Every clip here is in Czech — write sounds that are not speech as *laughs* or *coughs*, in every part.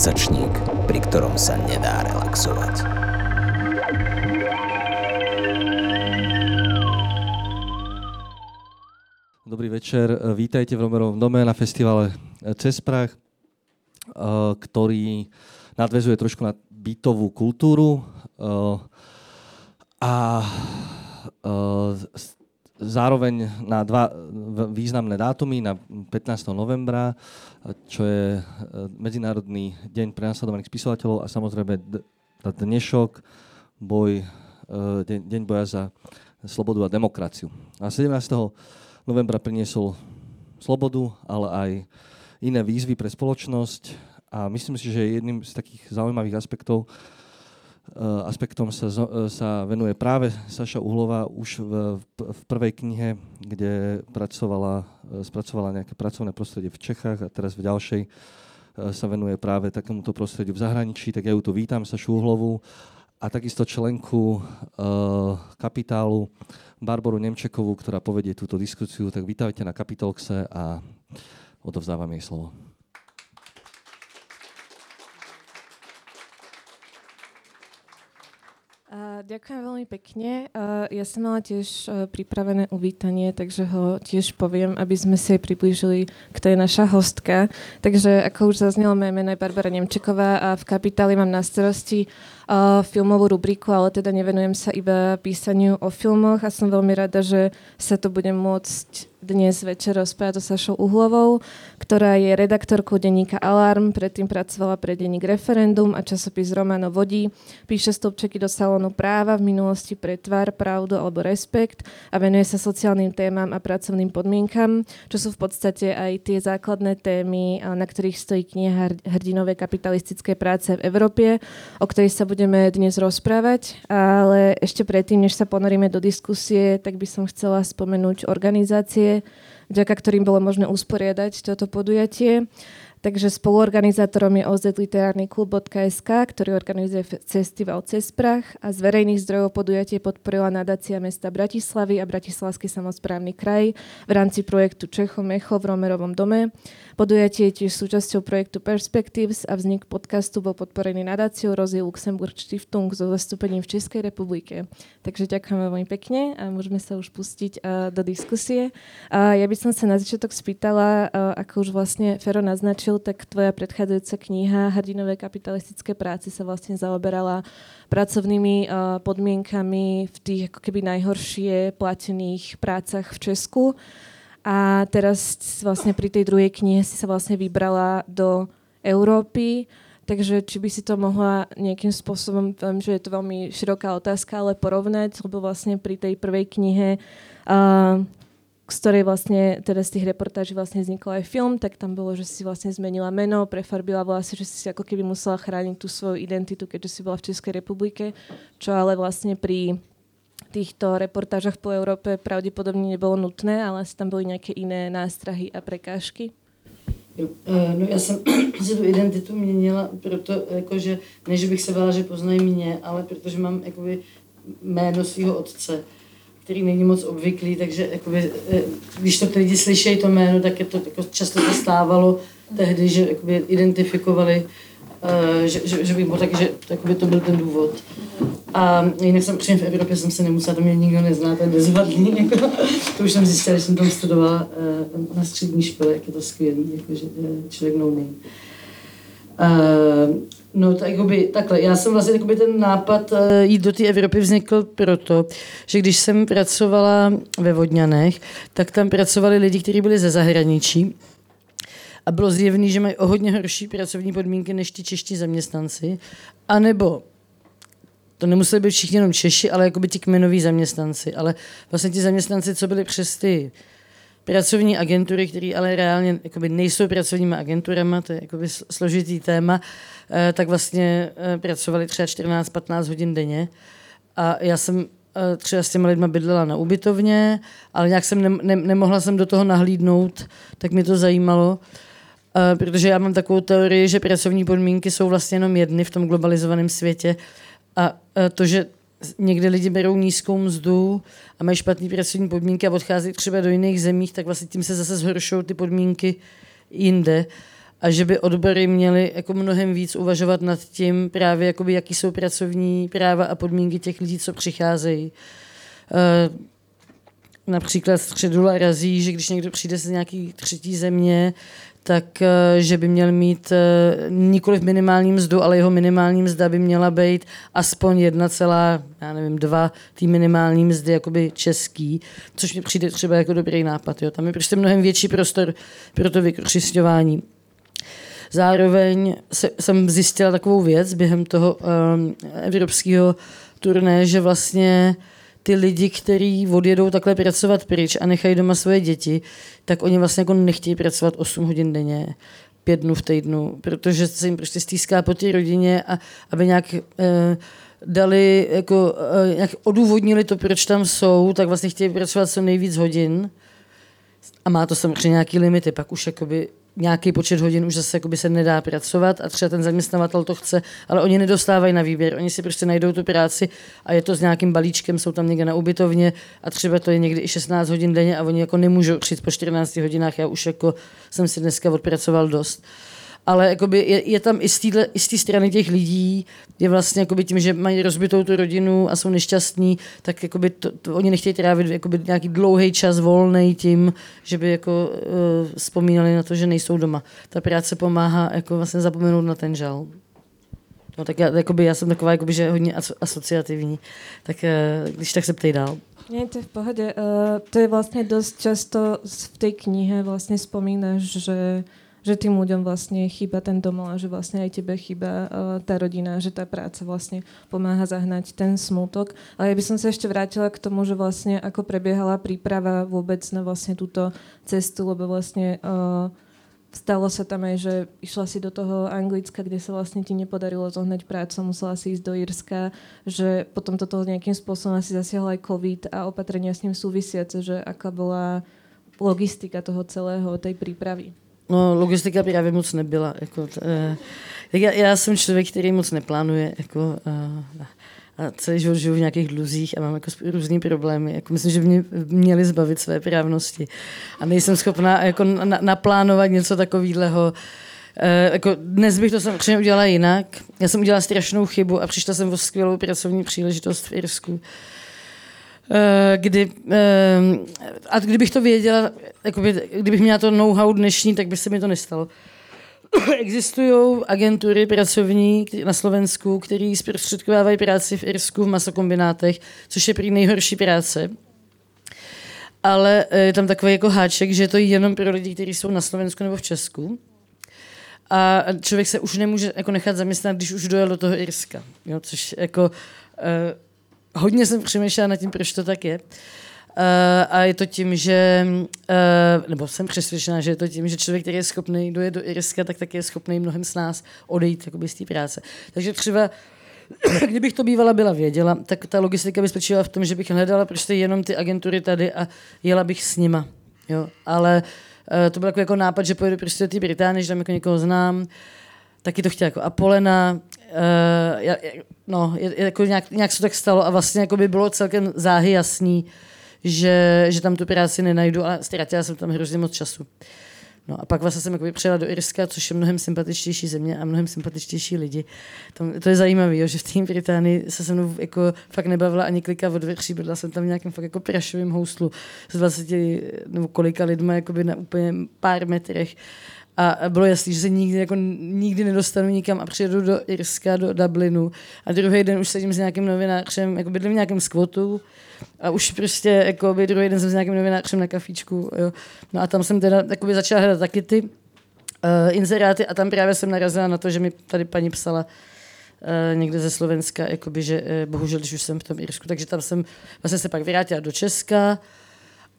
mesačník, pri ktorom sa nedá relaxovať. Dobrý večer, vítajte v Romerovom dome na festivale Cez Prach, ktorý nadvezuje trošku na bytovú kultúru a zároveň na dva významné dátumy, na 15. novembra, čo je e, Medzinárodný deň prenasledovaných spisovateľov a samozrejme dnešok, boj, e, deň, deň boja za slobodu a demokraciu. A 17. novembra priniesol slobodu, ale aj iné výzvy pre spoločnosť a myslím si, že jedným z takých zaujímavých aspektov Eh, aspektom sa, eh, sa venuje práve Saša Uhlová už v, v prvej knihe, kde pracovala, eh, spracovala nejaké pracovné prostredie v Čechách a teraz v ďalšej sa venuje práve takémuto prostrediu v zahraničí, tak ja ju tu vítam, Sašu Uhlovú a takisto členku kapitálu Barboru Nemčekovú, ktorá povedie túto diskusiu. Tak vítajte na Kapitolxe a odovzdávam jej slovo. Ďakujem veľmi pekne. Ja som mala tiež uh, pripravené uvítanie, takže ho tiež poviem, aby sme si aj priblížili, kto je naša hostka. Takže ako už zaznelo, moje meno je Barbara Nemčeková a v Kapitáli mám na starosti uh, filmovú rubriku, ale teda nevenujem sa iba písaniu o filmoch a som veľmi rada, že sa to budem môcť dnes večer rozprávať so Sašou Uhlovou, ktorá je redaktorkou denníka Alarm, predtým pracovala pre denník Referendum a časopis Romano Vodí, píše stĺpčeky do salónu práva, v minulosti pre tvar, pravdu alebo respekt a venuje sa sociálnym témam a pracovným podmienkam, čo sú v podstate aj tie základné témy, na ktorých stojí kniha Hrdinové kapitalistické práce v Európe, o ktorej sa budeme dnes rozprávať, ale ešte predtým, než sa ponoríme do diskusie, tak by som chcela spomenúť organizácie, vďaka ktorým bolo možné usporiadať toto podujatie. Takže spoluorganizátorom je OZ Literárny klub.sk, ktorý organizuje festival Cez prach a z verejných zdrojov podujatie podporila nadácia mesta Bratislavy a Bratislavský samozprávny kraj v rámci projektu Čecho Mecho v Romerovom dome. Podujatie je tiež súčasťou projektu Perspectives a vznik podcastu bol podporený nadáciou Rozy Luxemburg Stiftung so zastúpením v Českej republike. Takže ďakujem veľmi pekne a môžeme sa už pustiť uh, do diskusie. Ja by som sa na začiatok spýtala, uh, ako už vlastne Fero naznačil, naznačil, tak tvoja predchádzajúca kniha Hrdinové kapitalistické práce sa vlastne zaoberala pracovnými uh, podmienkami v tých ako keby najhoršie platených prácach v Česku. A teraz vlastne pri tej druhej knihe si sa vlastne vybrala do Európy. Takže či by si to mohla nejakým spôsobom, viem, že je to veľmi široká otázka, ale porovnať, lebo vlastne pri tej prvej knihe uh, z ktorej vlastne, teda z tých reportáží vlastne vznikol aj film, tak tam bolo, že si vlastne zmenila meno, prefarbila vlasy, že si ako keby musela chrániť tú svoju identitu, keďže si bola v Českej republike, čo ale vlastne pri týchto reportážach po Európe pravdepodobne nebolo nutné, ale asi tam boli nejaké iné nástrahy a prekážky. E, no já jsem *clears throat* si tu identitu měnila, proto, jakože, ne, že bych se bála, že poznají mě, ale protože mám jakoby, jméno svého otce který není moc obvyklý, takže jakoby, eh, když to lidi slyšejí to jméno, tak je to jako často to stávalo tehdy, že jakoby identifikovali, uh, že, že, že bych mohl taky, že jakoby to byl ten důvod. A jinak jsem v Evropě jsem se nemusela, to mě nikdo nezná, to je bezvadný, *laughs* jako, to už jsem zjistila, že jsem tam studovala uh, na střední škole, jak je to skvělý, jako, že člověk no name. No tak jakoby, takhle, já jsem vlastně jakoby ten nápad uh, jít do té Evropy vznikl proto, že když jsem pracovala ve Vodňanech, tak tam pracovali lidi, kteří byli ze zahraničí. A bylo zjevné, že mají o hodně horší pracovní podmínky než ti čeští zaměstnanci, anebo to nemuseli být všichni jenom Češi, ale jakoby ti kmenoví zaměstnanci, ale vlastně ti zaměstnanci, co byli přes ty pracovní agentury, které ale reálně jakoby nejsou pracovními agenturami, to je jakoby složitý téma, eh, tak vlastně eh, pracovali třeba 14-15 hodin denně. A já jsem eh, třeba s těma lidma bydlela na ubytovně, ale nějak jsem ne, ne, nemohla jsem do toho nahlídnout, tak mě to zajímalo. protože já mám takovou teorii, že pracovní podmínky jsou vlastně jenom jedny v tom globalizovaném světě. A to, že někde lidi berou nízkou mzdu a mají špatné pracovní podmínky a odchází třeba do jiných zemích, tak vlastně tím se zase zhoršují ty podmínky jinde. a že by odbory měly jako mnohem víc uvažovat nad tím právě, jakoby, jaký jsou pracovní práva a podmínky těch lidí, co přicházejí. Uh, například středula razí, že když někdo přijde z nějaký třetí země, tak eh, že by měl mít eh, nikoli v minimální mzdu, ale jeho minimální mzda by měla být aspoň 1, já nevím, 2 tý minimální mzdy jakoby český, což mi přijde třeba jako dobrý nápad. Jo. Tam je prostě mnohem větší prostor pro to vykořišťování. Zároveň se, jsem zjistila takovou věc během toho um, evropského turné, že vlastně ty lidi, kteří odjedou takhle pracovat pryč a nechají doma svoje děti, tak oni vlastně jako nechtějí pracovat 8 hodin denně, pět dnů v týdnu, protože se jim prostě stýská po té rodině a aby nějak eh, dali, jako, eh, nějak odůvodnili to, proč tam jsou, tak vlastně chtějí pracovat co nejvíc hodin. A má to samozřejmě nějaký limity, pak už jakoby nějaký počet hodin už zase se nedá pracovat a třeba ten zaměstnavatel to chce, ale oni nedostávají na výběr, oni si prostě najdou tu práci a je to s nějakým balíčkem, jsou tam někde na ubytovně a třeba to je někdy i 16 hodin denně a oni jako nemůžou přijít po 14 hodinách, já už jako jsem si dneska odpracoval dost. Uh, ale jakoby je, je tam i z té strany těch lidí, je vlastně jakoby tím, že mají rozbitou tu rodinu a jsou nešťastní, tak jakoby to, to, oni nechtějí trávit jakoby nějaký dlouhý čas volný tím, že by jako uh, vzpomínali na to, že nejsou doma. Ta práce pomáhá jako vlastně zapomenout na ten žal. No tak já, jakoby, já jsem taková jakoby, že hodně asociativní, tak uh, když tak se ptej dál. Nie, to je v pohode. Uh, to je vlastne dosť často v tej knihe vlastne spomínaš, že že tým ľuďom vlastne chýba ten domov a že vlastne aj tebe chýba uh, tá rodina, že tá práca vlastne pomáha zahnať ten smutok. Ale ja by som sa ešte vrátila k tomu, že vlastne ako prebiehala príprava vôbec na vlastne túto cestu, lebo vlastne uh, stalo sa tam aj, že išla si do toho Anglicka, kde sa vlastne ti nepodarilo zohnať prácu, musela si ísť do Irska, že potom toto nejakým spôsobom asi zasiahol aj COVID a opatrenia s ním súvisiace, že aká bola logistika toho celého, tej prípravy. No, logistika právě moc nebyla. Jako, uh, já, já jsem člověk, který moc neplánuje. Jako, uh, a celý život žiju v nějakých dluzích a mám jako různý problémy. Jako myslím, že by mě měli zbavit své právnosti. A nejsem schopná jako na, naplánovat něco takového. Uh, jako dnes bych to samozřejmě udělala jinak. Já jsem udělala strašnou chybu a přišla jsem o skvělou pracovní příležitost v Irsku. Uh, Eh, kdy, eh, a kdybych to věděla, jakoby, kdybych měla to know-how dnešní, tak by se mi to nestalo. *coughs* Existují agentury pracovní na Slovensku, které zprostředkovávají práci v Irsku v masokombinátech, což je prý nejhorší práce. Ale eh, je tam takový jako háček, že je to jenom pro lidi, kteří jsou na Slovensku nebo v Česku. A člověk se už nemůže jako nechat zaměstnat, když už dojel do toho Irska. Jo, což jako hodně jsem přemýšlela nad tím, proč to tak je. Uh, a je to tím, že, uh, nebo jsem přesvědčená, že je to tím, že člověk, který je schopný dojet do Irska, tak taky je schopný mnohem s nás odejít jakoby, z té práce. Takže třeba *clears throat* kdybych to bývala byla věděla, tak ta logistika by spočívala v tom, že bych hledala prostě jenom ty agentury tady a jela bych s nima. Jo? Ale uh, to byl jako, jako nápad, že pojedu prostě do té Británie, že tam jako někoho znám, taky to chtěla jako Apolena, uh, no, jako nějak, nějak se tak stalo a vlastně jako by bylo celkem záhy jasný, že, že tam tu práci nenajdu a ztratila jsem tam hrozně moc času. No a pak vlastně jsem jako přijela do Irska, což je mnohem sympatičtější země a mnohem sympatičtější lidi. Tam, to je zajímavé, že v té Británii se se mnou jako fakt nebavila ani klika od dveří, bydla jsem tam v nějakém fakt jako prašovém houslu s 20 nebo kolika lidma jakoby na úplně pár metrech a bylo jasný, že se nikdy, jako, nikdy nedostanu nikam a přijedu do Irska, do Dublinu a druhý den už sedím s nějakým novinářem, jako bydlím v nějakém skvotu a už prostě jako by druhý den jsem s nějakým novinářem na kafíčku. Jo. No a tam jsem teda by začala hledat taky ty uh, inzeráty a tam právě jsem narazila na to, že mi tady paní psala, Uh, někde ze Slovenska, jakoby, že uh, bohužel, když už jsem v tom Irsku, takže tam jsem vlastně se pak vrátila do Česka,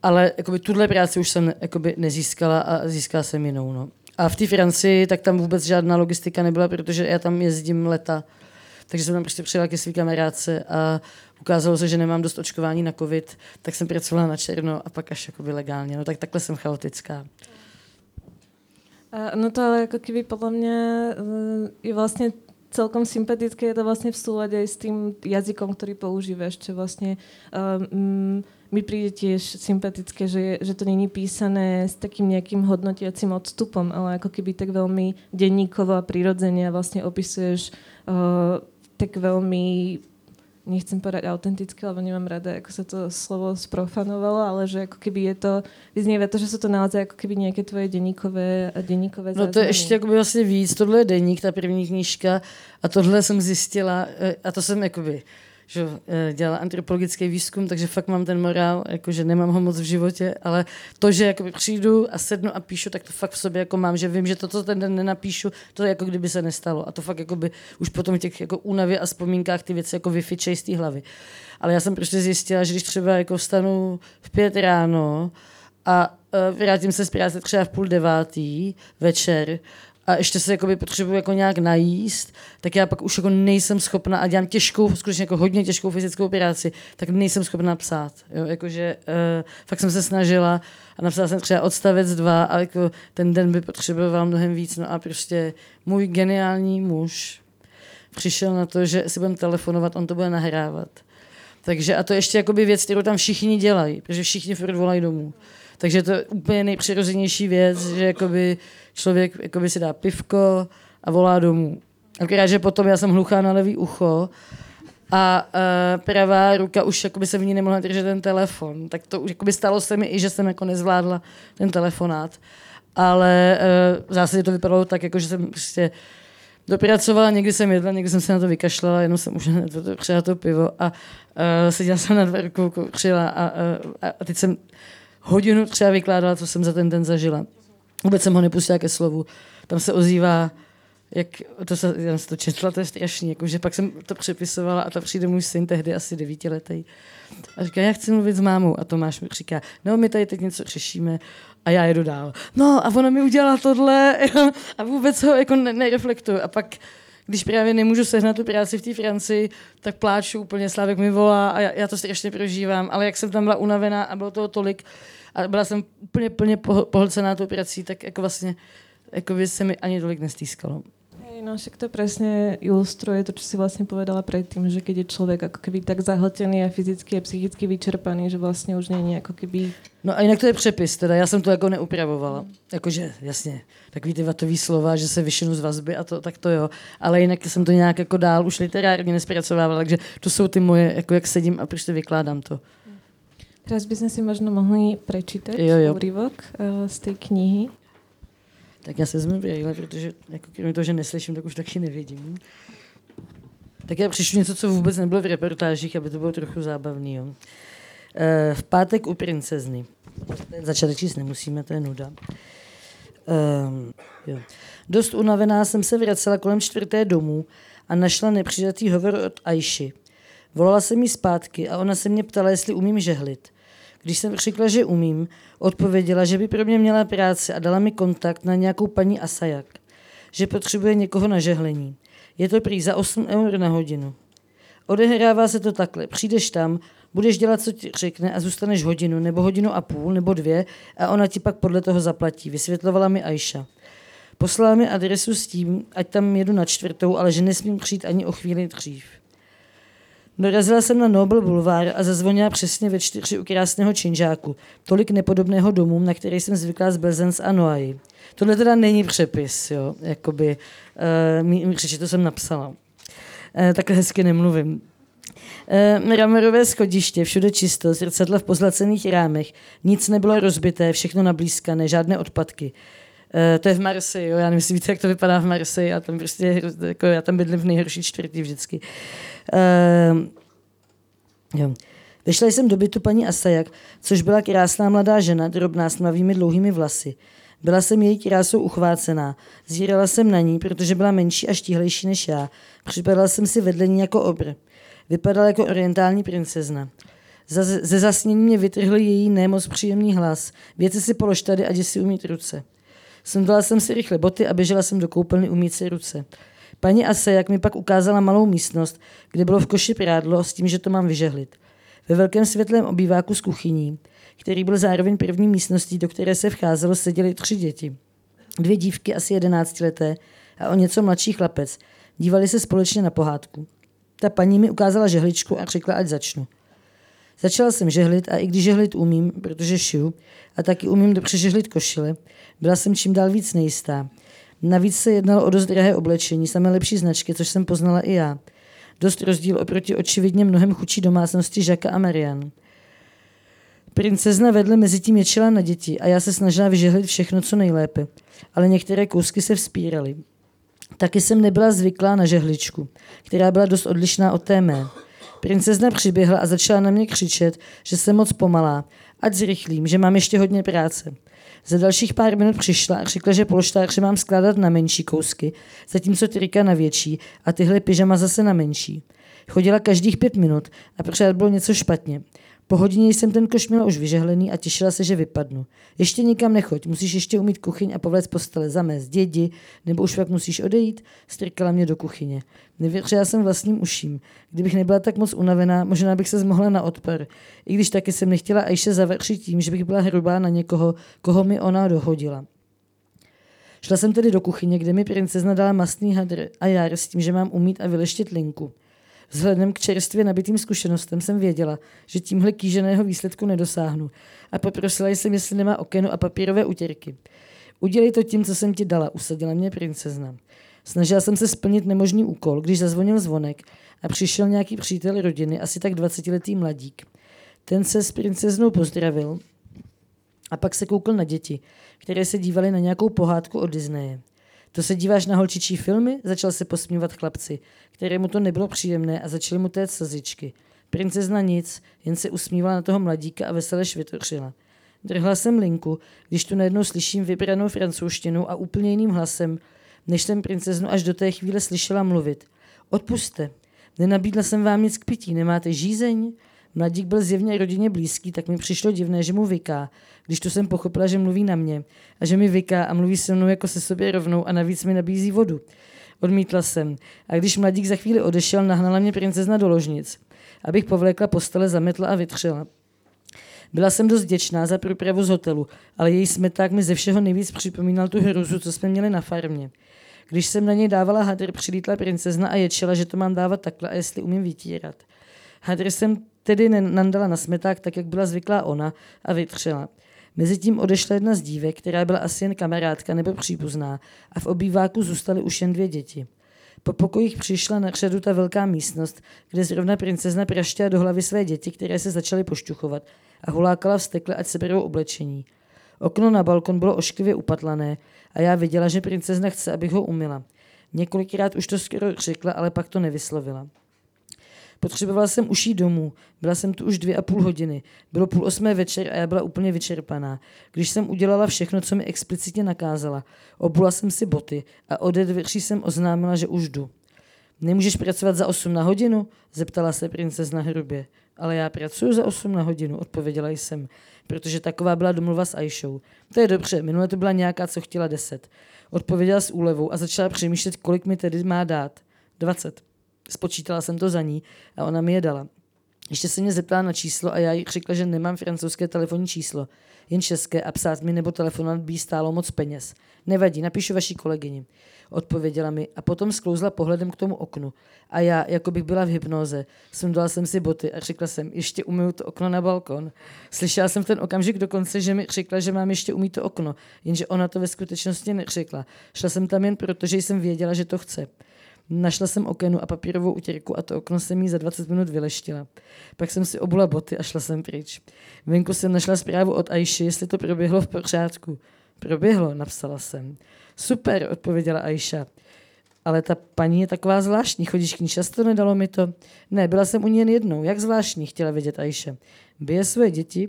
ale jakoby, tuhle práci už jsem jakoby, nezískala a získala jsem jinou. No. A v té Francii, tak tam vůbec žádná logistika nebyla, protože já tam jezdím leta. Takže jsem tam prostě přijela ke své kamarádce a ukázalo se, že nemám dost očkování na covid, tak jsem pracovala na černo a pak až jakoby legálně. No tak takhle jsem chaotická. No to ale jako kdyby podle mě eh, je vlastně celkom sympatické, je to vlastne v aj s tým jazykom, ktorý používaš, čo vlastne um, mi príde tiež sympatické, že, je, že to není písané s takým nejakým hodnotiacím odstupom, ale ako keby tak veľmi denníkovo a prirodzene a vlastne opisuješ uh, tak veľmi nechcem povedať autenticky, lebo nemám rada, ako sa to slovo sprofanovalo, ale že ako keby je to, vyznieva to, že sú to naozaj ako keby nejaké tvoje denníkové, denníkové No to je ještě jakoby vlastně víc, tohle je denník, ta první knížka a tohle jsem zjistila, e, a to jsem jakoby že eh, dělala antropologický výzkum, takže fakt mám ten morál, jakože nemám ho moc v životě, ale to, že jakoby přijdu a sednu a píšu, tak to fakt v sobě jako mám, že vím, že to, co ten den nenapíšu, to je jako kdyby se nestalo. A to fakt jakoby už potom v těch jako únavě a vzpomínkách ty věci jako vyfičej z té hlavy. Ale já jsem prostě zjistila, že když třeba jako vstanu v pět ráno a uh, vrátím se z práce třeba v půl devátý večer a ještě se jakoby potřebuji jako nějak najíst, tak já pak už jako nejsem schopna a dělám těžkou, skutečně jako hodně těžkou fyzickou práci, tak nejsem schopna psát. Jo? Jakože uh, fakt jsem se snažila a napsala jsem třeba odstavec dva a jako ten den by potřeboval mnohem víc. No a prostě můj geniální muž přišel na to, že si budeme telefonovat, on to bude nahrávat. Takže a to ještě jakoby věc, kterou tam všichni dělají, protože všichni furt volají domů. Takže to je úplně nejpřirozenější věc, že jakoby člověk jakoby si dá pivko a volá domů. Akorát, že potom já jsem hluchá na levý ucho a uh, pravá ruka už jakoby se v ní nemohla držet ten telefon. Tak to už jakoby stalo se mi i, že jsem jako nezvládla ten telefonát. Ale uh, v zásadě to vypadalo tak, jako, že jsem prostě dopracovala, někdy jsem jedla, někdy jsem se na to vykašlala, jenom jsem už *laughs* přijela to pivo a uh, seděla jsem na dverku, kouřila a, uh, a teď jsem hodinu třeba vykládala, co jsem za ten den zažila. Vůbec jsem ho nepustila ke slovu. Tam se ozývá, jak to se, já jsem to četla, to je strašný, jakože pak jsem to přepisovala a tam přijde můj syn tehdy asi devítiletý. A říká, já chci mluvit s mámou. A Tomáš mi říká, no my tady teď něco řešíme a já jedu dál. No a ona mi udělala tohle *laughs* a vůbec ho jako nereflektuju. A pak když právě nemůžu sehnat tu práci v té Francii, tak pláču úplně, Slávek mi volá a já, já to strašně prožívám, ale jak jsem tam byla unavená a bylo toho tolik a byla jsem úplně plně pohlcená tou prací, tak jako vlastně jako by se mi ani tolik nestýskalo. No však to presne ilustruje to, čo si vlastne povedala predtým, že keď je človek ako keby tak zahltený a fyzicky a psychicky vyčerpaný, že vlastně už není ako keby... No a jinak to je přepis, teda já jsem to jako neupravovala. Jakože, jasně, takový ty vatový slova, že se vyšinu z vazby a to, tak to jo. Ale jinak jsem to nějak jako dál už literárně nespracovávala, takže to jsou ty moje, jako jak sedím a prostě vykládám to. Teraz by sme si možno mohli prečítať jo, jo. úryvok uh, z tej knihy. Tak já se vezmu brýle, protože jako kromě toho, že neslyším, tak už taky nevidím. Tak já přišlu něco, co vůbec nebylo v reportážích, aby to bylo trochu zábavný. Jo. E, v pátek u princezny. Ten začátek číst nemusíme, to je nuda. E, jo. Dost unavená jsem se vracela kolem čtvrté domů a našla nepřijatý hovor od Aiši. Volala jsem jí zpátky a ona se mě ptala, jestli umím žehlit. Když jsem řekla, že umím, odpověděla, že by pro mě měla práci a dala mi kontakt na nějakou paní Asajak, že potřebuje někoho na žehlení. Je to prý za 8 eur na hodinu. Odehrává se to takhle. Přijdeš tam, budeš dělat, co ti řekne a zůstaneš hodinu, nebo hodinu a půl, nebo dvě a ona ti pak podle toho zaplatí, vysvětlovala mi Aisha. Poslala mi adresu s tím, ať tam jedu na čtvrtou, ale že nesmím přijít ani o chvíli dřív. Dorazila jsem na Nobel Boulevard a zazvonila přesně ve čtyři u krásného činžáku, tolik nepodobného domu, na který jsem zvyklá z Belzens a Noailles. Tohle teda není přepis, jo, jakoby, uh, řeči to jsem napsala. Uh, takhle hezky nemluvím. Uh, mramorové schodiště, všude čisto, zrcadla v pozlacených rámech, nic nebylo rozbité, všechno nablízkané, žádné odpadky. Uh, to je v Marseille, jo, já nevím, víte, jak to vypadá v Marseille, a tam prostě, jako, já tam bydlím v nejhorší čtvrtí vždycky. Uh, jo. Vešla jsem do bytu paní Asajak, což byla krásná mladá žena, drobná s mavými dlouhými vlasy. Byla jsem její krásou uchvácená. Zírala jsem na ní, protože byla menší a štíhlejší než já. Připadala jsem si vedle ní jako obr. Vypadala jako orientální princezna. Ze zasnění mě vytrhl její nemoc příjemný hlas. Věci si polož tady, ať si umít ruce. Sundala jsem si rychle boty a běžela jsem do koupelny umít si ruce. Paní Ase, jak mi pak ukázala malou místnost, kde bylo v koši prádlo s tím, že to mám vyžehlit. Ve velkém světlém obýváku s kuchyní, který byl zároveň první místností, do které se vcházelo, seděly tři děti. Dvě dívky asi jedenáctileté a o něco mladší chlapec. Dívali se společně na pohádku. Ta paní mi ukázala žehličku a řekla, ať začnu. Začala jsem žehlit a i když žehlit umím, protože šiju, a taky umím dobře žehlit košile, byla jsem čím dál víc nejistá. Navíc se jednalo o dost drahé oblečení, samé lepší značky, což jsem poznala i já. Dost rozdíl oproti očividně mnohem chudší domácnosti Žaka a Marian. Princezna vedle mezi tím ječila na děti a já se snažila vyžehlit všechno, co nejlépe. Ale některé kousky se vzpíraly. Taky jsem nebyla zvyklá na žehličku, která byla dost odlišná od té mé. Princezna přiběhla a začala na mě křičet, že jsem moc pomalá, ať zrychlím, že mám ještě hodně práce. Za dalších pár minut přišla a řekla, že polštáře mám skládat na menší kousky, zatímco trika na větší a tyhle pyžama zase na menší. Chodila každých pět minut a pořád bylo něco špatně. Po hodině jsem ten koš měla už vyžehlený a těšila se, že vypadnu. Ještě nikam nechoď, musíš ještě umít kuchyň a povlec postele, zamést dědi, nebo už fakt musíš odejít, strkala mě do kuchyně. Nevěřila jsem vlastním uším. Kdybych nebyla tak moc unavená, možná bych se zmohla na odpor. I když taky jsem nechtěla Ajše završit tím, že bych byla hrubá na někoho, koho mi ona dohodila. Šla jsem tedy do kuchyně, kde mi princezna dala mastný hadr a jár s tím, že mám umít a vyleštit linku. Vzhledem k čerstvě nabitým zkušenostem jsem věděla, že tímhle kýženého výsledku nedosáhnu a poprosila jsem, jestli nemá okenu a papírové utěrky. Udělej to tím, co jsem ti dala, usadila mě princezna. Snažila jsem se splnit nemožný úkol, když zazvonil zvonek a přišel nějaký přítel rodiny, asi tak 20-letý mladík. Ten se s princeznou pozdravil a pak se koukl na děti, které se dívaly na nějakou pohádku od Disneye. To se díváš na holčičí filmy? Začal se posmívat chlapci, kterému to nebylo příjemné a začaly mu téct slzičky. Princezna nic, jen se usmívala na toho mladíka a veselé švitořila. Drhla jsem linku, když tu najednou slyším vybranou francouzštinu a úplně jiným hlasem, než jsem princeznu až do té chvíle slyšela mluvit. Odpuste, nenabídla jsem vám nic k pití, nemáte žízeň? Mladík byl zjevně rodině blízký, tak mi přišlo divné, že mu vyká, když tu jsem pochopila, že mluví na mě a že mi vyká a mluví se mnou jako se sobě rovnou a navíc mi nabízí vodu. Odmítla jsem. A když mladík za chvíli odešel, nahnala mě princezna do ložnic, abych povlékla postele, zametla a vytřela. Byla jsem dost děčná za průpravu z hotelu, ale její smeták mi ze všeho nejvíc připomínal tu hruzu, co jsme měli na farmě. Když jsem na něj dávala hadr, přilítla princezna a ječela, že to mám dávat takhle a jestli umím vytírat. Hadr jsem tedy nandala na smeták tak, jak byla zvyklá ona a vytřela. Mezitím odešla jedna z dívek, která byla asi jen kamarádka nebo příbuzná a v obýváku zůstaly už jen dvě děti. Po pokojích přišla na řadu ta velká místnost, kde zrovna princezna praštěla do hlavy své děti, které se začaly pošťuchovat a hulákala vztekle, ať se berou oblečení. Okno na balkon bylo ošklivě upatlané a já viděla, že princezna chce, abych ho umila. Několikrát už to skoro řekla, ale pak to nevyslovila. Potřebovala jsem uší domů. Byla jsem tu už dvě a půl hodiny. Bylo půl osmé večer a já byla úplně vyčerpaná. Když jsem udělala všechno, co mi explicitně nakázala, obula jsem si boty a ode dveří jsem oznámila, že už jdu. Nemůžeš pracovat za 8 na hodinu? Zeptala se princezna hrubě. Ale já pracuji za 8 na hodinu, odpověděla jsem, protože taková byla domluva s Aishou. To je dobře, minule to byla nějaká, co chtěla 10. Odpověděla s úlevou a začala přemýšlet, kolik mi tedy má dát. 20. Spočítala jsem to za ní a ona mi je dala. Ještě se mě zeptala na číslo a já jí řekla, že nemám francouzské telefonní číslo, jen české a psát mi nebo telefonovat by stálo moc peněz. Nevadí, napíšu vaší kolegyni. Odpověděla mi a potom sklouzla pohledem k tomu oknu. A já, jako bych byla v hypnoze, sundala jsem si boty a řekla jsem, ještě umyju to okno na balkon. Slyšela jsem ten okamžik dokonce, že mi řekla, že mám ještě umít to okno, jenže ona to ve skutečnosti neřekla. Šla jsem tam jen proto, že jsem věděla, že to chce. Našla jsem okenu a papírovou utěrku a to okno jsem jí za 20 minut vyleštila. Pak jsem si obula boty a šla jsem pryč. Venku jsem našla zprávu od Aiši, jestli to proběhlo v pořádku. Proběhlo, napsala jsem. Super, odpověděla Aisha. Ale ta paní je taková zvláštní, chodíš k ní často, nedalo mi to. Ne, byla jsem u ní jen jednou, jak zvláštní, chtěla vědět Aisha. Bije své děti,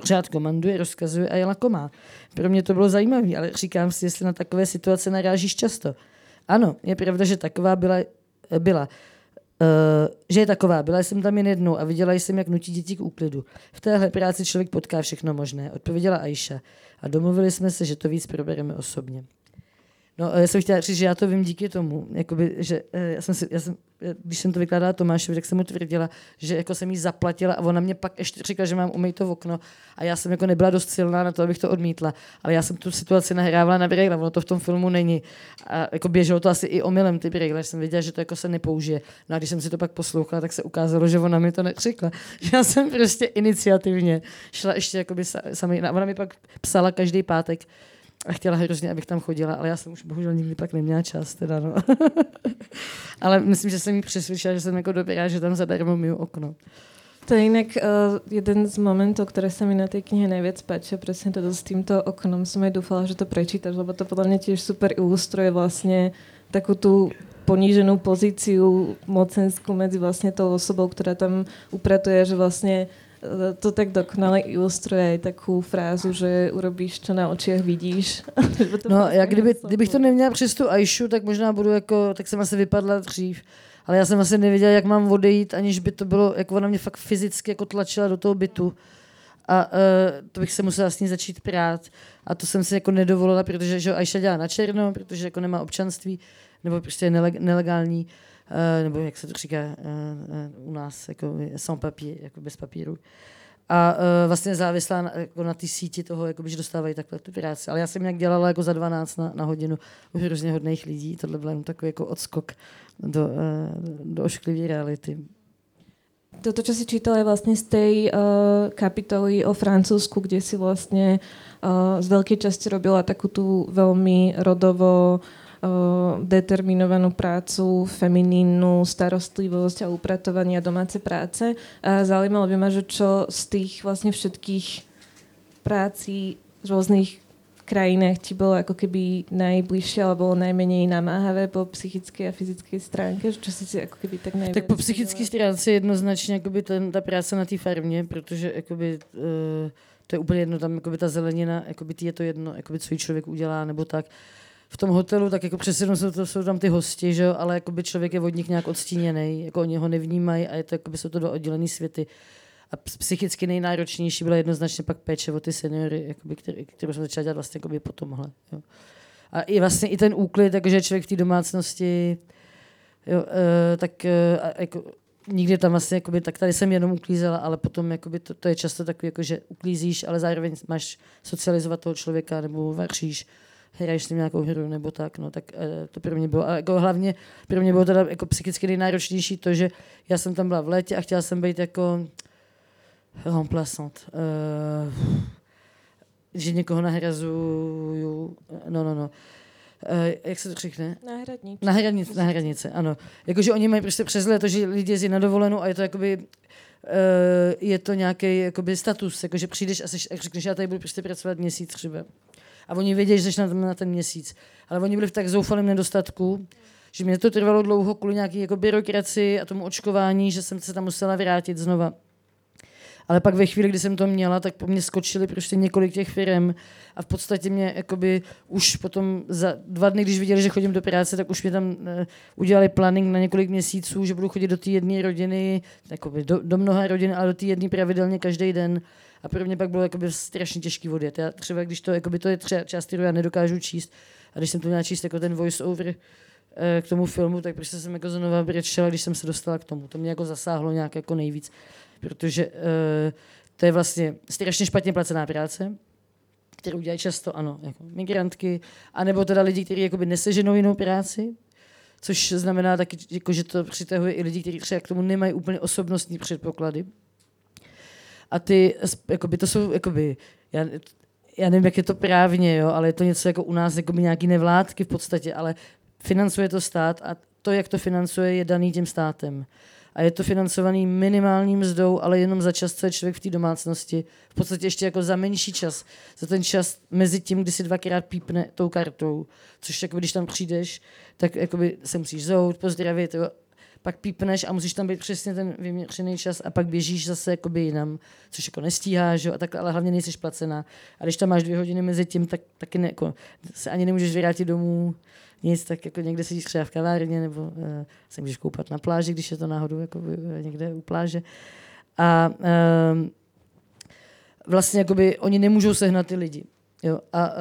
pořád komanduje, rozkazuje a je lakomá. Pro mě to bylo zajímavé, ale říkám si, jestli na takové situace narážíš často. Ano, je pravda, že taková byla, byla. Uh, že je taková. Byla jsem tam jen jednou a viděla jsem, jak nutí děti k úklidu. V téhle práci člověk potká všechno možné, odpověděla Aisha. A domluvili jsme se, že to víc probereme osobně. No, já jsem chtěla říct, že já to vím díky tomu, jakoby, že eh, já jsem, si, já jsem, když jsem to vykládala Tomášovi, tak jsem mu tvrdila, že jako jsem jí zaplatila a ona mě pak ještě říkala, že mám umýt to v okno a já jsem jako nebyla dost silná na to, abych to odmítla. Ale já jsem tu situaci nahrávala na brýle, ono to v tom filmu není. A jako běželo to asi i omylem ty brýle, jsem věděla, že to jako se nepoužije. No a když jsem si to pak poslouchala, tak se ukázalo, že ona mi to neřekla. *laughs* Já jsem prostě iniciativně šla ještě jakoby sami, ona mi pak psala každý pátek, a chtěla hrozně, abych tam chodila, ale já jsem už bohužel nikdy pak neměla čas. Teda, no. *laughs* ale myslím, že jsem mi přesvědčila, že jsem jako dobrá, že tam zadarmo miju okno. To je jinak uh, jeden z momentů, které se mi na té knihe nejvíc páči, přesně to s tímto oknom. Jsem aj doufala, že to prečítaš, lebo to podle mě těž super ilustruje vlastně takovou tu poníženou pozici mocenskou mezi vlastně tou osobou, která tam upratuje, že vlastně to tak dokonale ilustruje takovou frázu, že urobíš, co na očiach vidíš. *laughs* no, já kdyby, kdybych to neměla přes tu Aishu, tak možná budu jako, tak jsem asi vypadla dřív. Ale já jsem asi nevěděla, jak mám odejít, aniž by to bylo, jako ona mě fakt fyzicky jako tlačila do toho bytu. A uh, to bych se musela s ní začít prát. A to jsem si jako nedovolila, protože že Aisha dělá na černo, protože jako nemá občanství, nebo prostě je nelegální. Eh, nebo jak se to říká eh, eh, u nás, jako sans papier, jako bez papíru. A vlastně závislá na, jako na té síti toho, jako že dostávají takhle tu práci. Ale já jsem nějak dělala jako za 12 na, na hodinu u hrozně hodných lidí. Tohle byl takový jako odskok do, do ošklivé reality. Toto, čo si čítala, je vlastně z té uh, kapitoly o Francúzsku, kde si vlastně uh, z velké časti robila takovou tu velmi rodovo uh, determinovanú prácu, feminínnu starostlivosť a upratovanie a domáce práce. A zaujímalo by ma, že čo z tých vlastne všetkých práci v rôznych krajinách ti bylo jako keby najbližšie alebo najmenej namáhavé po psychické a fyzické stránke? Čo si si jako keby tak nejvíc... Tak po psychické stránce jednoznačně jakoby ten, ta práce na té farmě, protože jakoby, uh, to je úplně jedno, tam jakoby ta zelenina, jakoby je to jedno, jakoby, co jí člověk udělá, nebo tak v tom hotelu, tak jako přesně jsou, to, jsou tam ty hosti, že jo, ale jako by člověk je od nich nějak odstíněný, jako oni ho nevnímají a je to, jako by jsou to do oddělený světy. A psychicky nejnáročnější byla jednoznačně pak péče o ty seniory, jakoby, který, kterou jsem začala dělat vlastně jakoby po tomhle. Jo. A i vlastně i ten úklid, takže člověk v té domácnosti, jo, uh, tak uh, jako, nikdy tam vlastně, jakoby, tak tady jsem jenom uklízela, ale potom jakoby, to, to, je často takový, jako, že uklízíš, ale zároveň máš socializovat toho člověka nebo vaříš hraješ s ním nějakou hru nebo tak, no, tak uh, to pro mě bylo. A jako hlavně pro mě bylo teda jako psychicky nejnáročnější to, že já jsem tam byla v létě a chtěla jsem být jako remplaçant. Uh, že někoho nahrazuju, no, no, no. Uh, jak se to řekne? Na hradnici. Na hradnici, ano. Jakože oni mají prostě přes léto, že lidi jezdí na dovolenou a je to jakoby, uh, je to nějaký jakoby status, jakože přijdeš a, seš, a řekneš, já tady budu prostě pracovat měsíc třeba a oni věděli, že jsi na, ten měsíc. Ale oni byli v tak zoufalém nedostatku, že mě to trvalo dlouho kvůli nějaké jako byrokracii a tomu očkování, že jsem se tam musela vrátit znova. Ale pak ve chvíli, kdy jsem to měla, tak po mně skočili prostě několik těch firm a v podstatě mě jakoby už potom za dva dny, když viděli, že chodím do práce, tak už mě tam uh, udělali planning na několik měsíců, že budu chodit do té jedné rodiny, jakoby do, do mnoha rodin, ale do té jedné pravidelně každý den. A pro mě pak bylo jakoby strašně těžký odjet. Já třeba, když to, jakoby to je třeba část, kterou já nedokážu číst, a když jsem to měla číst jako ten voice over eh, k tomu filmu, tak prostě jsem jako znova brečela, když jsem se dostala k tomu. To mě jako zasáhlo nějak jako nejvíc, protože uh, to je vlastně strašně špatně placená práce, kterou dělají často, ano, jako migrantky, anebo teda lidi, kteří jakoby neseženou jinou práci, což znamená taky, jako, že to přitahuje i lidi, kteří třeba k tomu nemají úplně osobnostní předpoklady. A ty, jakoby, to jsou, jakoby, já, já nevím, jak je to právně, jo, ale je to něco jako u nás, jakoby nějaký nevládky v podstatě, ale financuje to stát a to, jak to financuje, je daný tím státem. A je to financovaný minimální mzdou, ale jenom za čas, co je člověk v té domácnosti. V podstatě ještě jako za menší čas. Za ten čas mezi tím, kdy si dvakrát pípne tou kartou. Což jako, když tam přijdeš, tak jakoby se musíš zout, pozdravit, jo, pak pípneš a musíš tam být přesně ten vyměřený čas a pak běžíš zase jakoby jinam, což jako nestíháš, jo, a tak, ale hlavně nejsi placená. A když tam máš dvě hodiny mezi tím, tak taky ne, jako, se ani nemůžeš vrátit domů, nic, tak jako někde sedíš třeba v kavárně, nebo uh, se můžeš koupat na pláži, když je to náhodou jako uh, někde u pláže. A uh, vlastně jakoby oni nemůžou sehnat ty lidi. Jo? A uh,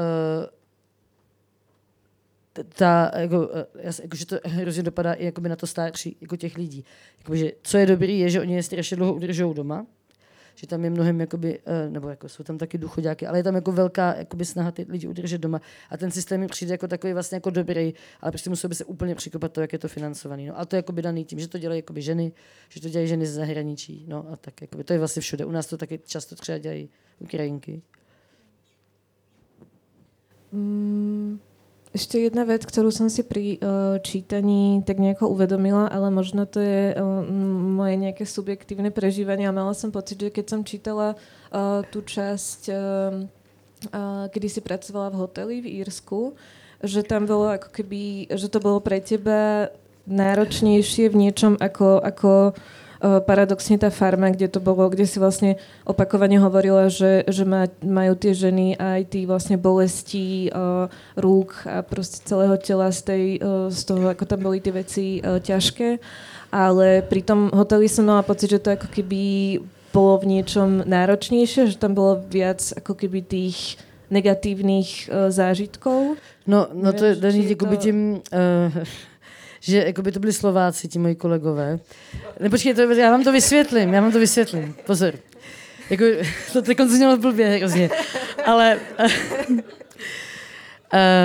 ta, jako, jako, že to hrozně dopadá i jakoby na to starší jako těch lidí. Jakoby, že, co je dobrý, je, že oni je strašně dlouho udržou doma, že tam je mnohem, jakoby, eh, nebo jako jsou tam taky důchodáky, ale je tam jako velká jakoby, snaha ty lidi udržet doma. A ten systém mi přijde jako takový vlastně jako dobrý, ale prostě musel by se úplně přikopat to, jak je to financovaný. No, a to je jakoby daný tím, že to dělají jakoby ženy, že to dělají ženy z zahraničí. No a tak jakoby, to je vlastně všude. U nás to taky často třeba dělají Ukrajinky. Mm, ešte jedna vec, ktorú som si pri uh, čítaní tak nejako uvedomila, ale možno to je uh, moje nejaké subjektívne prežívanie a mala som pocit, že keď som čítala uh, tú časť, uh, uh, kedy si pracovala v hoteli v Írsku, že tam bolo ako keby, že to bolo pre teba náročnejšie v niečom ako, ako Eh, paradoxne tá farma, kde to bolo, kde si vlastne opakovane hovorila, že, že majú tie ženy aj tí vlastne bolesti uh, rúk a proste celého tela z, tej, uh, z toho, ako tam boli tie veci uh, ťažké. Ale pri tom hoteli som mala pocit, že to ako keby bolo v niečom náročnejšie, že tam bolo viac ako keby tých negatívnych uh, zážitkov. No, no to je daný to... tím... Uh že jako by to byli Slováci, ti moji kolegové. Ne, počkej, to, já vám to vysvětlím, já vám to vysvětlím. Pozor. Jako, *laughs* to teď znělo blbě hrozně. Ale *laughs*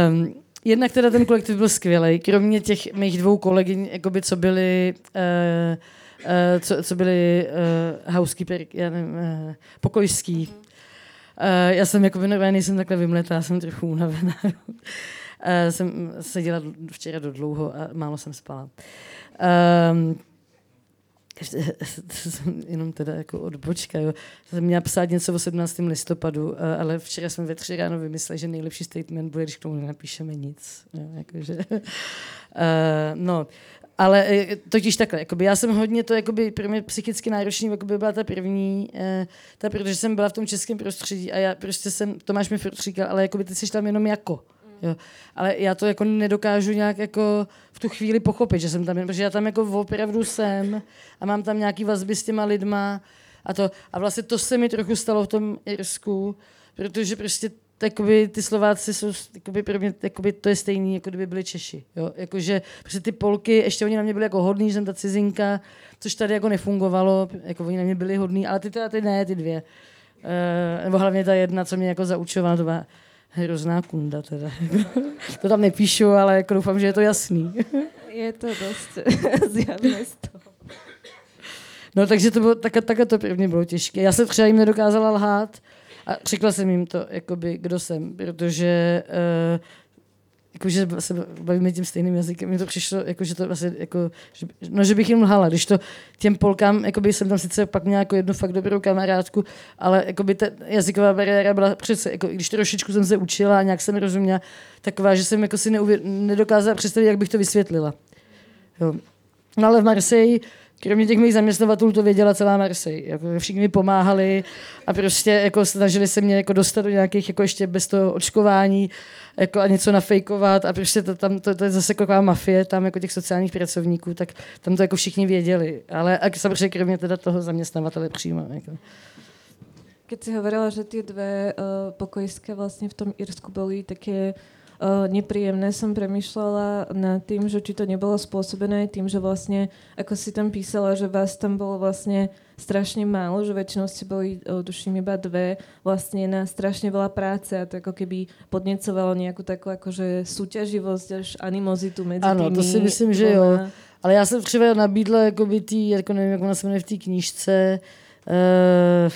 um, jednak teda ten kolektiv byl skvělý, kromě těch mých dvou kolegyň, jakoby, co byli uh, uh, co, co byli uh, housekeeper, já nevím, uh, pokojský. Uh, já jsem jako normálně nejsem takhle vymletá, jsem trochu unavená. Uh, jsem seděla včera do dlouho a málo jsem spala. Um, *laughs* jenom teda jako odbočka, jo. Jsem měla psát něco o 17. listopadu, ale včera jsme ve tři ráno vymysleli, že nejlepší statement bude, když k tomu nenapíšeme nic. Jo, jakože, uh, *laughs* no, ale totiž takhle, jakoby já jsem hodně to jakoby pro mě psychicky náročný, jakoby byla ta první, eh, ta, protože jsem byla v tom českém prostředí a já prostě jsem, Tomáš mi říkal, ale jakoby ty jsi tam jenom jako. Jo. Ale já to jako nedokážu nějak jako v tu chvíli pochopit, že jsem tam, protože já tam jako opravdu jsem a mám tam nějaký vazby s těma lidma a to. A vlastně to se mi trochu stalo v tom Irsku, protože prostě takoby, ty Slováci jsou, jakoby, pro mě jakoby, to je stejný, jako kdyby byli Češi. Jo? Jakože prostě ty Polky, ještě oni na mě byli jako hodní, že jsem ta cizinka, což tady jako nefungovalo, jako oni na mě byli hodní, ale ty teda ty ne, ty dvě. Uh, nebo hlavně ta jedna, co mě jako zaučovala, to byla hrozná kunda teda. *laughs* to tam nepíšu, ale jako doufám, že je to jasný. *laughs* je to dost *laughs* zjavné z toho. No takže to bylo, tak, tak to prvně bylo těžké. Já jsem třeba jim nedokázala lhát a řekla jsem jim to, jakoby, kdo jsem, protože uh, jakože se bavíme tím stejným jazykem, mi to přišlo, jako, že to vlastně, jako, že, no, že bych jim lhala, když to těm Polkám, jakoby jsem tam sice pak měla jako jednu fakt dobrou kamarádku, ale jakoby ta jazyková bariéra byla přece, jako, když trošičku jsem se učila a nějak jsem rozuměla, taková, že jsem jako si neuvě, nedokázala představit, jak bych to vysvětlila. Jo. No ale v Marseille Kromě těch mých zaměstnavatelů to věděla celá Marseille. Jako všichni mi pomáhali a prostě jako snažili se mě jako dostat do nějakých, jako ještě bez toho očkování, jako a něco nafejkovat a prostě to, tam, to, to je zase taková mafie tam jako těch sociálních pracovníků, tak tam to jako všichni věděli. Ale a samozřejmě kromě teda toho zaměstnavatele přímo. Jako. Keď si hovorila, že tie dve uh, pokojské vlastne v tom Irsku boli také uh, nepríjemné, som premyšľala nad tým, že či to nebolo spôsobené tým, že vlastne, ako si tam písala, že vás tam bolo vlastne strašne málo, že väčšinou ste boli, uh, duším, iba dve, vlastne na strašne veľa práce a to ako keby podnecovalo nejakú takú akože súťaživosť až animozitu medzi ano, tými. to si myslím, že jo. Ale já jsem třeba nabídla, jako by tý, jako nevím, jak ona se jmenuje v té knížce, uh,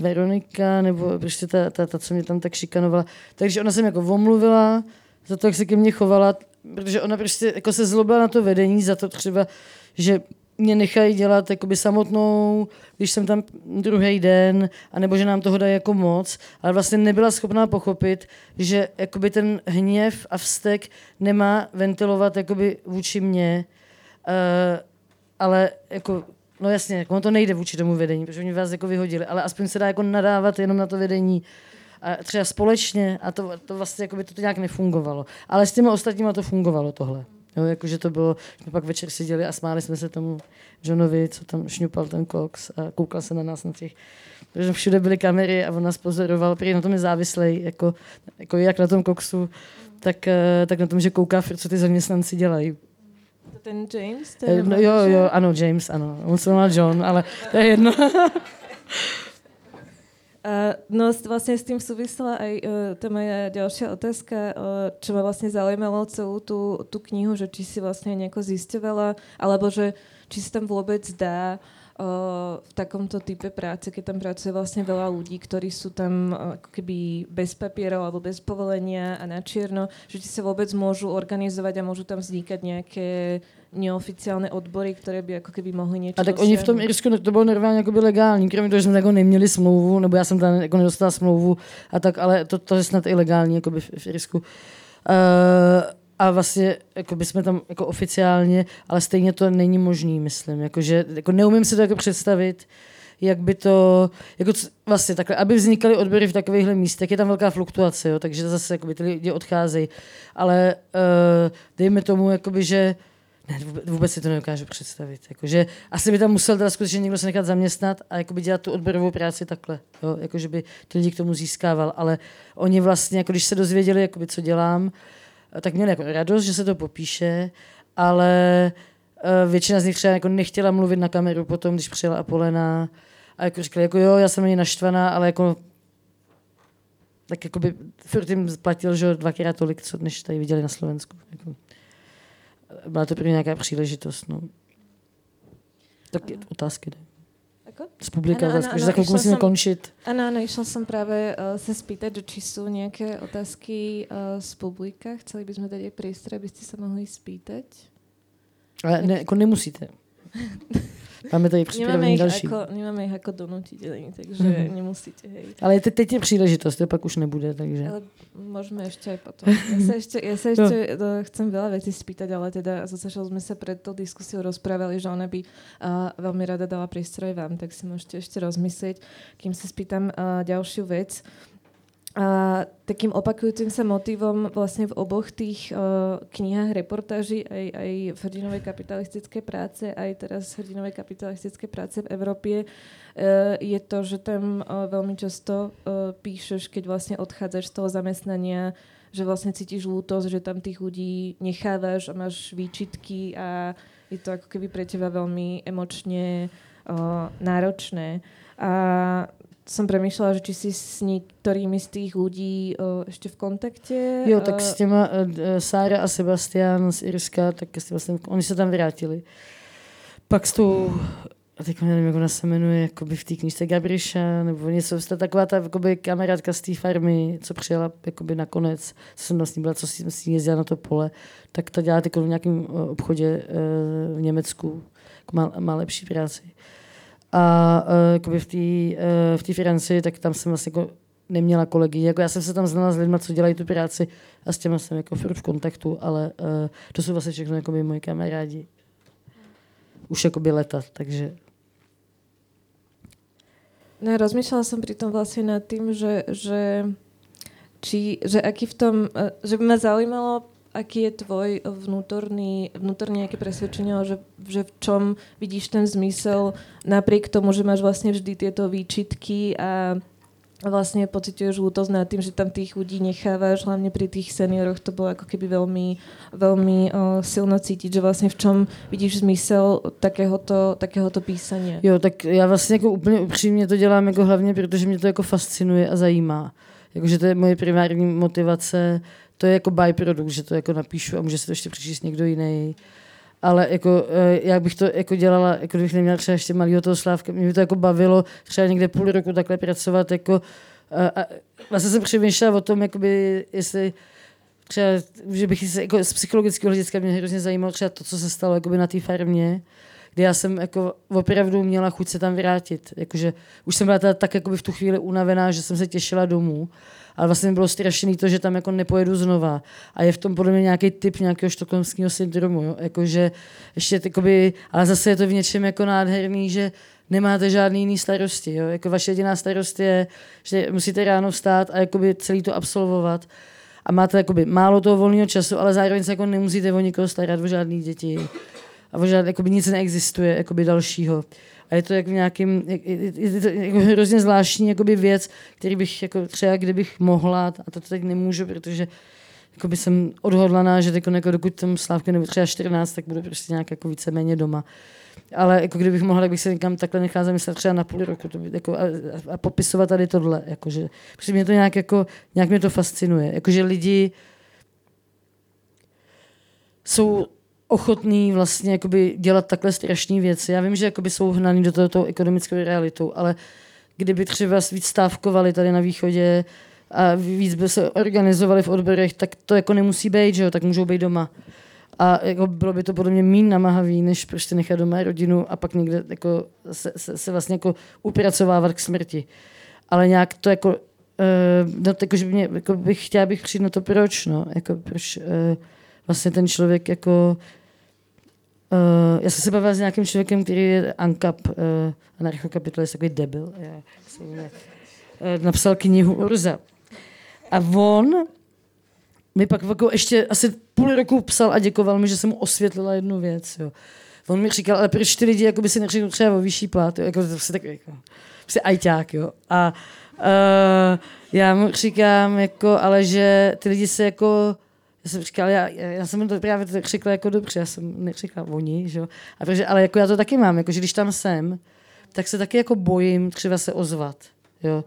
Veronika, nebo prostě ta, ta, ta, co mě tam tak šikanovala. Takže ona se mi jako omluvila za to, jak se ke mně chovala, protože ona prostě jako se zlobila na to vedení za to třeba, že mě nechají dělat jakoby samotnou, když jsem tam druhý den, anebo že nám toho dají jako moc, ale vlastně nebyla schopná pochopit, že jakoby ten hněv a vztek nemá ventilovat jakoby vůči mně, uh, ale jako No jasně, jako to nejde vůči tomu vedení, protože oni vás jako vyhodili, ale aspoň se dá jako nadávat jenom na to vedení a třeba společně a to, to vlastně jako by to nějak nefungovalo. Ale s těmi ostatníma to fungovalo tohle. Jo, jakože to bylo, jsme pak večer seděli a smáli jsme se tomu Johnovi, co tam šňupal ten koks a koukal se na nás na těch, protože všude byly kamery a on nás pozoroval, prý na tom je závislej, jako, jako jak na tom koksu, tak, eh, tak na tom, že kouká, co ty zaměstnanci dělají. To ten James? Ten no, jo, jo, ano, James, ano. On se jmenoval John, ale to je jedno. *laughs* A no vlastne s tým súvisela aj uh, tá moja ďalšia otázka, čo ma vlastne zaujímalo celú tú, tú knihu, že či si vlastne nejako zisťovala, alebo že či sa tam vôbec dá uh, v takomto type práce, keď tam pracuje vlastne veľa ľudí, ktorí sú tam ako keby bez papierov alebo bez povolenia a na čierno, že či sa vôbec môžu organizovať a môžu tam vznikať nejaké neoficiálne odbory, které by jako keby mohly něco A tak oni v tom Irsku to bylo normálně jako by legální, kromě toho, že jsme jako neměli smlouvu, nebo já jsem tam jako nedostala smlouvu a tak, ale to, to je snad ilegální jako by v, v Irsku. Uh, a vlastně jako by jsme tam jako oficiálně, ale stejně to není možný, myslím. Jako, že, jako neumím si to jako představit, jak by to, jako vlastně takhle, aby vznikaly odbory v takovýchhle místech, je tam velká fluktuace, jo, takže zase jakoby, ty lidi odcházejí, ale uh, dejme tomu, jakoby, že ne, vůbec si to nedokážu představit. Jakože, asi by tam musel teda skutečně někdo se nechat zaměstnat a jakoby dělat tu odborovou práci takhle. Jo? Jakože by ty lidi k tomu získával. Ale oni vlastně, jako když se dozvěděli, jakoby, co dělám, tak měli jako radost, že se to popíše, ale uh, většina z nich třeba jako nechtěla mluvit na kameru potom, když přijela Apolena a jako říkali, jako jo, já jsem ani naštvaná, ale jako tak jako by furt jim platil, že dvakrát tolik, co než tady viděli na Slovensku. Jako byla to pro nějaká příležitost. No. Tak je otázky. Ne? Ako? Z publika ano, ano, že za chvilku musíme končit. Ano, ano, išla jsem právě uh, se spýtať, či jsou nějaké otázky uh, z publika. Chceli bychom tady priestor, abyste se mohli spýtať. Ale ne, jako nemusíte. Máme tady připravený další. Jako, nemáme jich jako donutitelný, takže mm-hmm. nemusíte. Hej. Ale te, teď je příležitost, to pak už nebude, takže. Ale můžeme ještě aj potom. Já se ještě, ja sa ešte no. chcem veľa vecí spýtať, ale teda zase jsme se před tou diskusiou rozprávali, že ona by uh, velmi rada dala priestor aj vám, tak si můžete ještě rozmyslet, kým se spýtam uh, ďalšiu vec. A takým opakujúcim sa motivom vlastne v oboch tých uh, knihách reportáží, aj, aj v hrdinovej kapitalistické práce, aj teraz hrdinovej kapitalistické práce v Európe, uh, je to, že tam uh, veľmi často uh, píšeš, keď vlastne odchádzaš z toho zamestnania, že vlastne cítiš lútosť, že tam tých ľudí nechávaš a máš výčitky a je to ako keby pre teba veľmi emočne uh, náročné. A jsem přemýšlela, že či jsi s některými z těch lidí uh, ještě v kontaktě. Jo, tak s těma uh, Sára a Sebastian z Irska, tak s vlastně, oni se tam vrátili. Pak s tou, a teď nevím, jak ona se jmenuje, jakoby v té knižce Gabriša, nebo něco, to taková ta jakoby, kamarádka z té farmy, co přijela jakoby nakonec, co jsem vlastně byla, co jsem s ní jezdila na to pole, tak ta dělá v nějakém obchodě uh, v Německu, jako má, má lepší práci. A uh, v té uh, v Francii, tak tam jsem vlastně jako neměla kolegy. Jako já jsem se tam znala s lidmi, co dělají tu práci a s těma jsem jako furt v kontaktu, ale uh, to jsou vlastně všechno jako moji kamarádi. Už jako by leta, takže... No, rozmýšlela jsem při tom vlastně nad tím, že, že či, že aký v tom, že by mě zaujímalo, aký je tvoj vnútorný, vnútorný nejaké presvedčenie, že, že v čom vidíš ten zmysel napriek tomu, že máš vlastne vždy tieto výčitky a vlastne pocituješ ľútosť nad tým, že tam tých ľudí nechávaš, hlavne pri tých senioroch to bolo ako keby veľmi, veľmi o, silno cítiť, že vlastne v čom vidíš zmysel takéhoto, takéhoto písania. Jo, tak já vlastně jako úplně upřímně to dělám jako hlavně, protože mě to jako fascinuje a zajímá. Jakože to je moje primární motivace to je jako byproduct, že to jako napíšu a může se to ještě přečíst někdo jiný. Ale jako, eh, jak bych to jako dělala, jako kdybych neměla třeba ještě malýho toho Slávka, mě by to jako bavilo třeba někde půl roku takhle pracovat, jako, a, a vlastně jsem přemýšlela o tom, jakoby, jestli třeba, že bych se jako z psychologického hlediska mě hrozně zajímalo třeba to, co se stalo jakoby na té farmě, kdy já jsem jako opravdu měla chuť se tam vrátit. Jakože už jsem byla tak jakoby v tu chvíli unavená, že jsem se těšila domů ale vlastně bylo strašný to, že tam jako nepojedu znova. A je v tom podle mě nějaký typ nějakého štokholmského syndromu, jo? Jakože ještě takoby, ale zase je to v něčem jako nádherný, že nemáte žádný jiný starosti. Jo? Jako vaše jediná starost je, že musíte ráno vstát a jakoby celý to absolvovat. a máte jakoby málo toho volného času, ale zároveň se jako nemusíte o nikoho starat, o žádný děti. A žádný, jakoby nic neexistuje jakoby dalšího. A je to jako nějakým, je, to jako hrozně zvláštní jakoby věc, který bych jako třeba kdybych mohla, a to teď nemůžu, protože jakoby jsem odhodlaná, že jako, jako dokud tam Slávka nebo třeba 14, tak budu prostě nějak jako víceméně doma. Ale jako kdybych mohla, tak bych se někam takhle nechala zamyslet třeba na půl roku to by, jako, a, a, popisovat tady tohle. Jakože, protože mě to nějak, jako, nějak mě to fascinuje. Jakože lidi jsou ochotný vlastně dělat takhle strašné věci. Já vím, že jsou hnaný do tohoto ekonomického realitou, ale kdyby třeba víc stávkovali tady na východě a víc by se organizovali v odborech, tak to jako nemusí být, že jo? tak můžou být doma. A jako bylo by to podle mě méně namahavý, než prostě nechat doma rodinu a pak někde jako se, se, se vlastně jako upracovávat k smrti. Ale nějak to jako, uh, no, jako, že mě, jako bych chtěla bych přijít na to, proč, no, jako proč uh, vlastně ten člověk jako Uh, já jsem se bavila s nějakým člověkem, který je ANCAP, uh, anarchokapitalist, takový debil. Já, uh, napsal knihu Urza. A on mi pak jako ještě asi půl roku psal a děkoval mi, že jsem mu osvětlila jednu věc. Jo. On mi říkal, ale proč ty lidi jako by si neřekl třeba o vyšší plat, jo? jako to prostě tak, jako, prostě ajťák, jo. A uh, já mu říkám, jako, ale že ty lidi se jako já jsem říkal, já, já jsem to právě tak řekla jako dobře, já jsem neřekla oni, že. A protože, ale jako já to taky mám, jako že když tam jsem, tak se taky jako bojím třeba se ozvat, jo.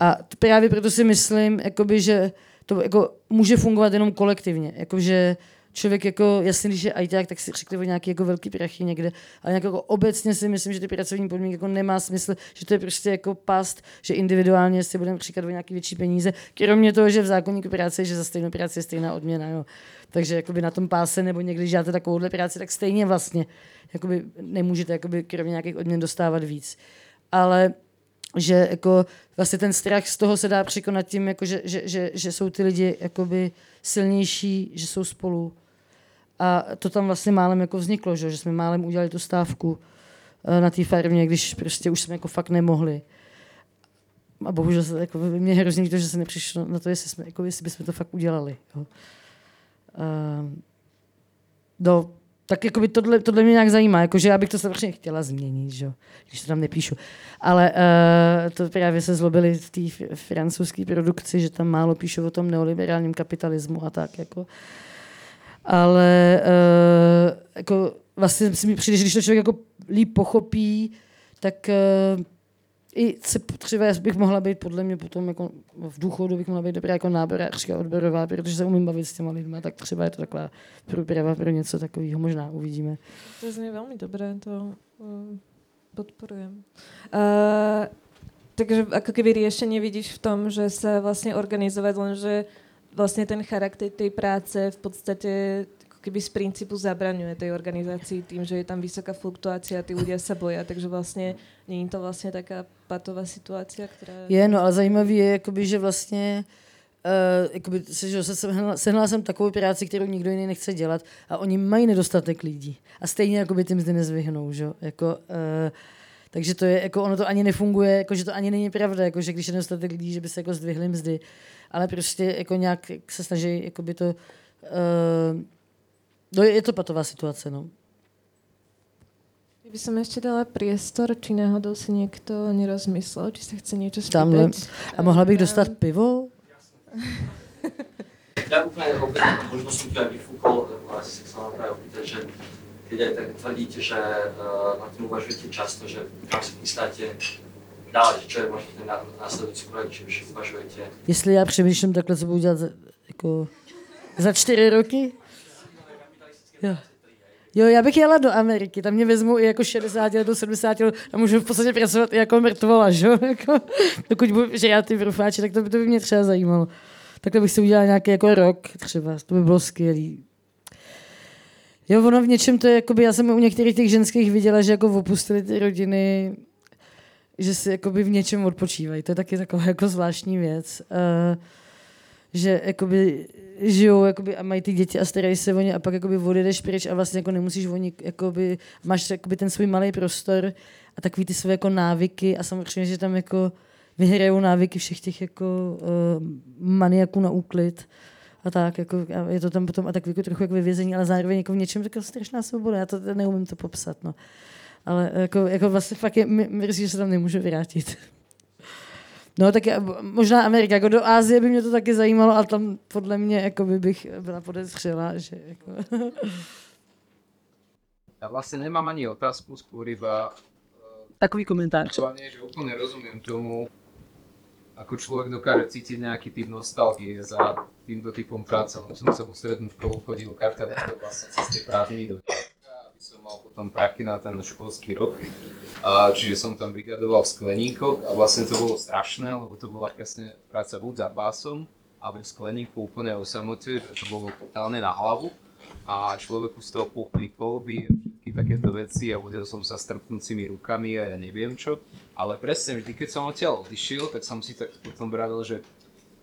A právě proto si myslím, jakoby, že to jako může fungovat jenom kolektivně. Jakože člověk jako, jasně, když je ajťák, tak si řekli o nějaký jako velký prachy někde, ale nějak jako obecně si myslím, že ty pracovní podmínky jako nemá smysl, že to je prostě jako past, že individuálně si budeme říkat o nějaký větší peníze, kromě toho, že v zákonníku práce je, že za stejnou práci je stejná odměna, jo. Takže jakoby na tom páse nebo někdy, děláte takovouhle práci, tak stejně vlastně jakoby nemůžete jakoby kromě nějakých odměn dostávat víc. Ale že jako vlastně ten strach z toho se dá překonat tím, jako že, že, že, že jsou ty lidi jakoby silnější, že jsou spolu. A to tam vlastně málem jako vzniklo, že, že jsme málem udělali tu stávku eh, na té farmě, když prostě už jsme jako fakt nemohli. A bohužel se, jako, mě hrozně líto, že se nepřišlo na to, jestli, jsme, jako, jestli bychom to fakt udělali. Jo. Uh, do tak jako by tohle, tohle mě nějak zajímá, jakože já bych to strašně chtěla změnit, že? když to tam nepíšu. Ale uh, to právě se zlobili v té francouzské produkci, že tam málo píšu o tom neoliberálním kapitalismu a tak. Jako. Ale uh, jako vlastně si mi přijde, že když to člověk jako líp pochopí, tak uh, i se třeba bych mohla být podle mě potom jako v důchodu bych mohla být dobrá jako náborářka odborová, protože se umím bavit s těma lidmi, tak třeba je to taková průprava pro něco takového, možná uvidíme. To zní velmi dobré, to uh, podporujem. Uh, takže ako keby riešenie vidíš v tom, že se vlastně organizovat, lenže vlastně ten charakter té práce v podstatě keby z principu zabraňuje tej organizácii tým, že je tam vysoká fluktuácia, ty ľudia sa boja, takže vlastně není to vlastně taká patová situace, která... Je, no ale zajímavý je, jakoby, že vlastně Uh, jakoby, že sehnala, sehnala jsem takovou práci, kterou nikdo jiný nechce dělat a oni mají nedostatek lidí. A stejně jakoby ty mzdy nezvyhnou, že? Jako, uh, takže to je, jako ono to ani nefunguje, jako, že to ani není pravda, jako, že když je nedostatek lidí, že by se jako zdvihly mzdy. Ale prostě jako nějak se snaží jakoby to uh, No je to patová situace, no. By som ešte dala priestor, či náhodou si niekto nerozmyslel, či sa chce niečo spýtať. Tamhle. A mohla bych dostat pivo? *laughs* Ja úplne opäť, možno som tu aj vyfúkol, lebo asi sa chcem práve opýtať, že aj tak tvrdíte, že uh, na tým uvažujete často, že kam sa chystáte dávať, čo je možno ten následujúci projekt, či už uvažujete. Jestli já přemýšlím takhle, co budu dělat jako za čtyři roky? Jo. Jo, já bych jela do Ameriky, tam mě vezmou i jako 60 let do 70 let a můžu v podstatě pracovat i jako mrtvola, že *laughs* jako, dokud budu žrát ty brufáči, tak to, by, to by mě třeba zajímalo. Takhle bych si udělal nějaký jako rok třeba, to by bylo skvělý. Jo, ono v něčem to je, jakoby, já jsem u některých těch ženských viděla, že jako opustili ty rodiny, že si jakoby v něčem odpočívají. To je taky taková jako zvláštní věc. Uh, že jakoby žijou jakoby, a mají ty děti a starají se o ně a pak jakoby odjedeš pryč a vlastně jako nemusíš o ně, jakoby, máš jakoby ten svůj malý prostor a takový ty své jako návyky a samozřejmě, že tam jako vyhrajou návyky všech těch jako uh, maniaků na úklid a tak, jako, a je to tam potom a tak jako trochu jako vyvězení, ale zároveň jako v něčem taková strašná svoboda, já to neumím to popsat, no. Ale jako, jako vlastně fakt je, mrzí, že se tam nemůžu vrátit. *laughs* No tak já, možná Amerika, jako do Ázie by mě to taky zajímalo, ale tam podle mě jako by bych byla podezřela, že jako... *laughs* Já vlastně nemám ani otázku, skôr iba takový komentář. že úplně rozumím tomu, ako človek dokáže cítiť nejaký typ nostalgie za týmto typom práce. Som sa mu stretnúť v obchodí u karta vlastne cez tie prázdniny do aby som mal potom prachy na ten školský rok. A, čiže som tam brigadoval v skleníkoch a vlastne to bolo strašné, lebo to bola presne práca buď za básom, alebo v skleníku úplne o samote, to bolo totálne na hlavu a človeku z toho popíkol by všetky takéto veci a uvedel som sa strpnúcimi rukami a ja neviem čo. Ale presne vždy, keď som odtiaľ odišiel, tak som si tak potom vravil, že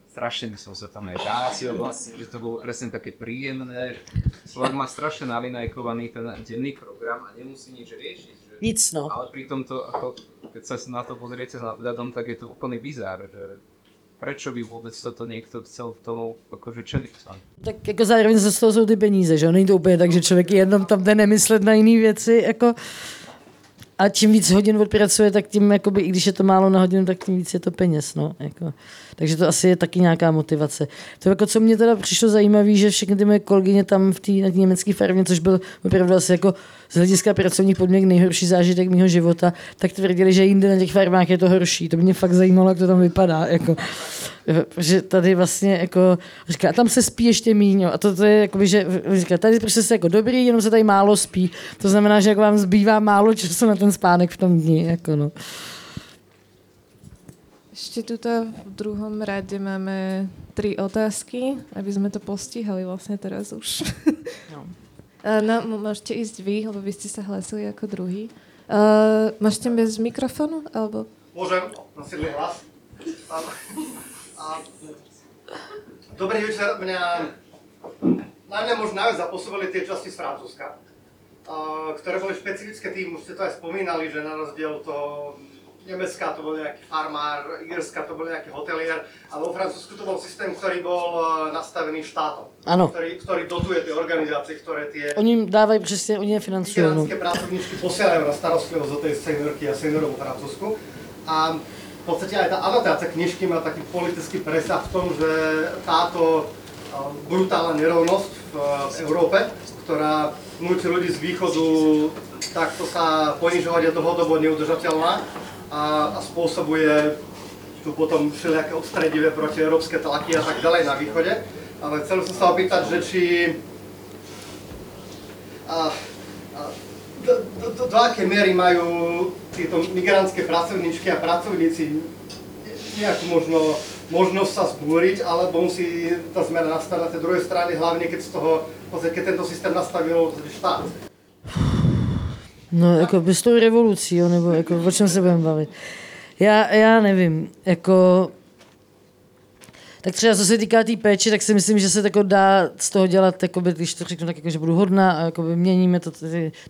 strašne by som sa tam aj vrátil vlastne, že to bolo presne také príjemné. Človek má strašne nalinajkovaný ten denný program a nemusí nič riešiť. Že... Nic, no. Ale pritom to, ako, keď sa na to pozriete na tak je to úplný bizár, že prečo by vůbec toto někdo chcel v tomu jakože čelit Tak jako zároveň ze toho jsou ty peníze, že Není to úplně tak, že člověk jenom tam jde nemyslet na jiné věci, jako a čím víc hodin odpracuje, tak tím, jakoby, i když je to málo na hodinu, tak tím víc je to peněz. No, jako. Takže to asi je taky nějaká motivace. To jako, co mě teda přišlo zajímavé, že všechny ty moje kolegyně tam v té německé farmě, což byl opravdu asi jako z hlediska pracovních podmínek nejhorší zážitek mého života, tak tvrdili, že jinde na těch farmách je to horší. To mě fakt zajímalo, jak to tam vypadá. Jako. Že tady vlastně jako, říká, tam se spí ještě míň, a to, to je jako, že říká, tady prostě se jako dobrý, jenom se tady málo spí. To znamená, že jako vám zbývá málo času na ten spánek v tom dni. Jako no. Ešte tuto v druhom rade máme tri otázky, aby sme to postihali vlastne teraz už. No. *laughs* no, môžete ísť vy, lebo vy ste sa hlasili ako druhý. Uh, môžete bez mikrofonu? Alebo... Môžem, nasidli hlas. A, dobrý večer, mňa na mňa možno najviac zapôsobili tie časti z Francúzska, ktoré boli špecifické tým, už ste to aj spomínali, že na rozdiel to Nemecka to bol nejaký farmár, Irska to bol nejaký hotelier, ale vo Francúzsku to bol systém, ktorý bol e, nastavený štátom. Ano. Ktorý, ktorý dotuje tie organizácie, ktoré tie... Oni im dávajú přesne, oni je financujú. No. pracovníčky posielajú na starostlivosť o tej seniorky a seniorov vo Francúzsku. A v podstate aj tá anotácia knižky má taký politický presah v tom, že táto e, brutálna nerovnosť v, Európe, ktorá núti ľudí z východu takto sa ponižovať je dlhodobo neudržateľná a, a spôsobuje tu potom všelijaké odstredivé protieurópske tlaky a tak ďalej na východe. Ale chcel som sa opýtať, že či a, a, do, do, do, akej miery majú tieto migrantské pracovníčky a pracovníci nejakú možno možnosť sa zbúriť, alebo musí tá zmena nastať na tej druhej strane, hlavne keď z toho, keď tento systém nastavil štát. No, jako by s tou revolucí, jo, nebo jako, o čem se budeme bavit. Já, já nevím, jako... Tak třeba co se týká té tý péče, tak si myslím, že se tako dá z toho dělat, jakoby, když to řeknu tak, jako, že budu hodná a jakoby měníme to,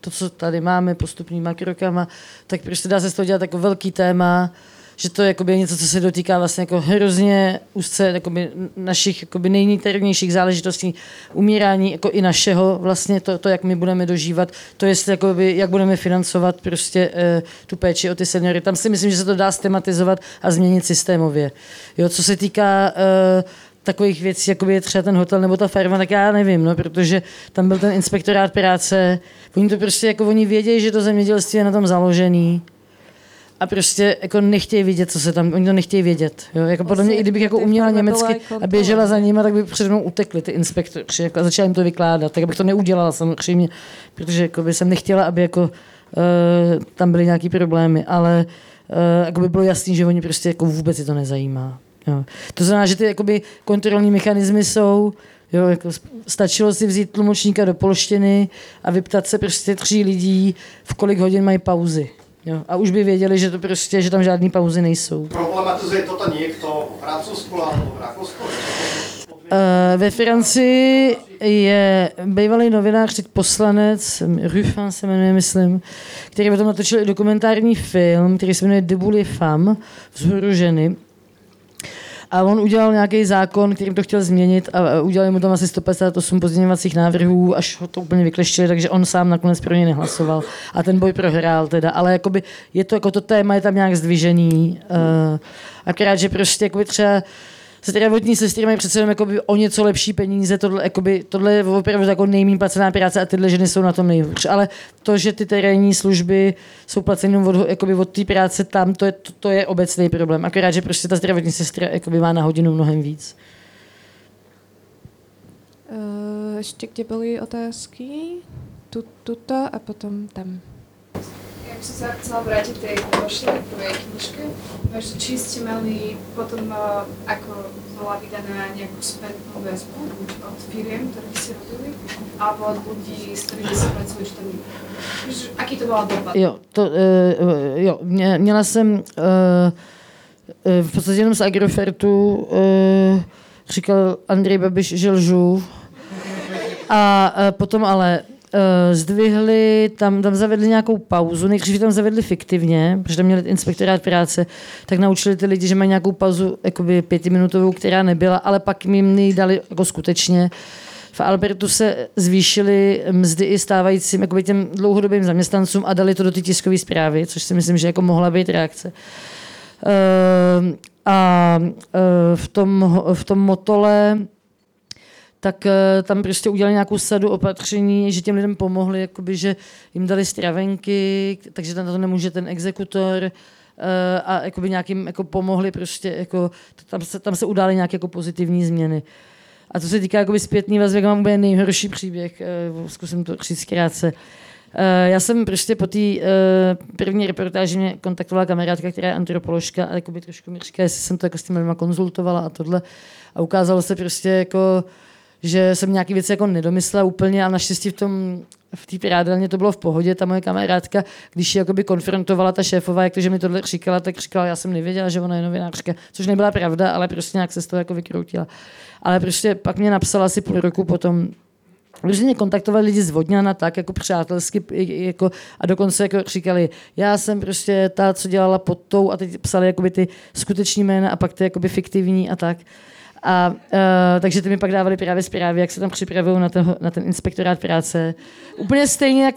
to, co tady máme postupnýma krokama, tak prostě dá se z toho dělat jako velký téma, že to je něco, co se dotýká vlastně jako hrozně úzce jakoby našich jakoby nejniternějších záležitostí umírání jako i našeho vlastně to, to, jak my budeme dožívat, to je jakoby, jak budeme financovat prostě uh, tu péči o ty seniory. Tam si myslím, že se to dá stematizovat a změnit systémově. Jo, co se týká uh, takových věcí, jako je třeba ten hotel nebo ta farma, tak já nevím, no, protože tam byl ten inspektorát práce, oni to prostě, jako oni vědějí, že to zemědělství je na tom založený, a prostě jako nechtějí vidět, co se tam, oni to nechtějí vědět. Jo? Jako podle mě, i kdybych jako uměla německy a běžela za nimi, tak by před mnou utekli ty inspektoři jako, a začala jim to vykládat. Tak bych to neudělala samozřejmě, protože jako by jsem nechtěla, aby jako, uh, tam byly nějaký problémy, ale uh, jako by bylo jasný, že oni prostě jako vůbec si to nezajímá. Jo. To znamená, že ty jakoby, kontrolní mechanismy jsou, Jo, jako stačilo si vzít tlumočníka do polštiny a vyptat se prostě tří lidí, v kolik hodin mají pauzy. Jo, a už by věděli, že to prostě, že tam žádné pauzy nejsou. Problematizuje toto někdo v nebo v Rakousku? Ve Francii je bývalý novinář, teď poslanec, Ruffin se jmenuje, myslím, který potom natočil i dokumentární film, který se jmenuje Debout les femmes, vzhůru ženy. A on udělal nějaký zákon, kterým to chtěl změnit a udělali mu tam asi 158 pozměňovacích návrhů, až ho to úplně vykleštili, takže on sám nakonec pro ně nehlasoval. A ten boj prohrál teda. Ale jakoby je to, jako to téma je tam nějak zdvižený. Uh, akorát, že prostě jakoby třeba zdravotní sestry mají přece jenom jakoby o něco lepší peníze, tohle, jakoby, tohle je opravdu jako nejméně placená práce a tyhle ženy jsou na tom nejhůř. Ale to, že ty terénní služby jsou placeny od, jakoby od té práce tam, to je, to, to je obecný problém. Akorát, že prostě ta zdravotní sestra jakoby má na hodinu mnohem víc. Uh, ještě kde byly otázky? Tu, tuto a potom tam. Ja by som sa chcela vrátiť tej vašej prvej knižke. Že či ste mali potom, uh, ako bola vydaná nejakú spätnú väzbu od firiem, ktoré ste robili, alebo od ľudí, s ktorými sa pracuje, či tam Aký to byla doba? Jo, to, uh, jo mě, měla jsem uh, v podstatě jenom z Agrofertu, uh, říkal Andrej Babiš, že lžu. A uh, potom ale uh, zdvihli, tam, tam zavedli nějakou pauzu, nejdřív tam zavedli fiktivně, protože tam měli inspektorát práce, tak naučili ty lidi, že mají nějakou pauzu jakoby pětiminutovou, která nebyla, ale pak jim ji dali jako skutečně. V Albertu se zvýšily mzdy i stávajícím jakoby těm dlouhodobým zaměstnancům a dali to do ty tiskové zprávy, což si myslím, že jako mohla být reakce. Uh, a uh, v, tom, v tom motole tak uh, tam prostě udělali nějakou sadu opatření, že těm lidem pomohli, jakoby, že jim dali stravenky, takže tam to nemůže ten exekutor uh, a jakoby nějakým jako pomohli prostě, jako, tam, se, tam se udály nějaké jako pozitivní změny. A co se týká jakoby zpětný vazby, mám úplně nejhorší příběh, uh, zkusím to říct krátce. Já jsem prostě po té první reportáži mě kontaktovala kamarádka, která je antropoložka a jakoby trošku mi říká, jestli jsem to jako s tím konzultovala a tohle. A ukázalo se prostě jako, že jsem nějaký věci jako nedomyslela úplně a naštěstí v tom v té pirádelně to bylo v pohodě, ta moje kamarádka, když ji jakoby konfrontovala ta šéfová, jak to, že mi tohle říkala, tak říkala, já jsem nevěděla, že ona je novinářka, což nebyla pravda, ale prostě nějak se z toho jako vykroutila. Ale prostě pak mě napsala asi půl roku potom, Protože mě kontaktovali lidi z Vodňana tak jako přátelsky jako, a dokonce jako říkali, já jsem prostě ta, co dělala pod tou a teď psali jakoby ty skuteční jména a pak ty jakoby fiktivní a tak. A, uh, takže ty mi pak dávali právě zprávy, jak se tam připravují na ten, na ten inspektorát práce. Úplně stejně jak,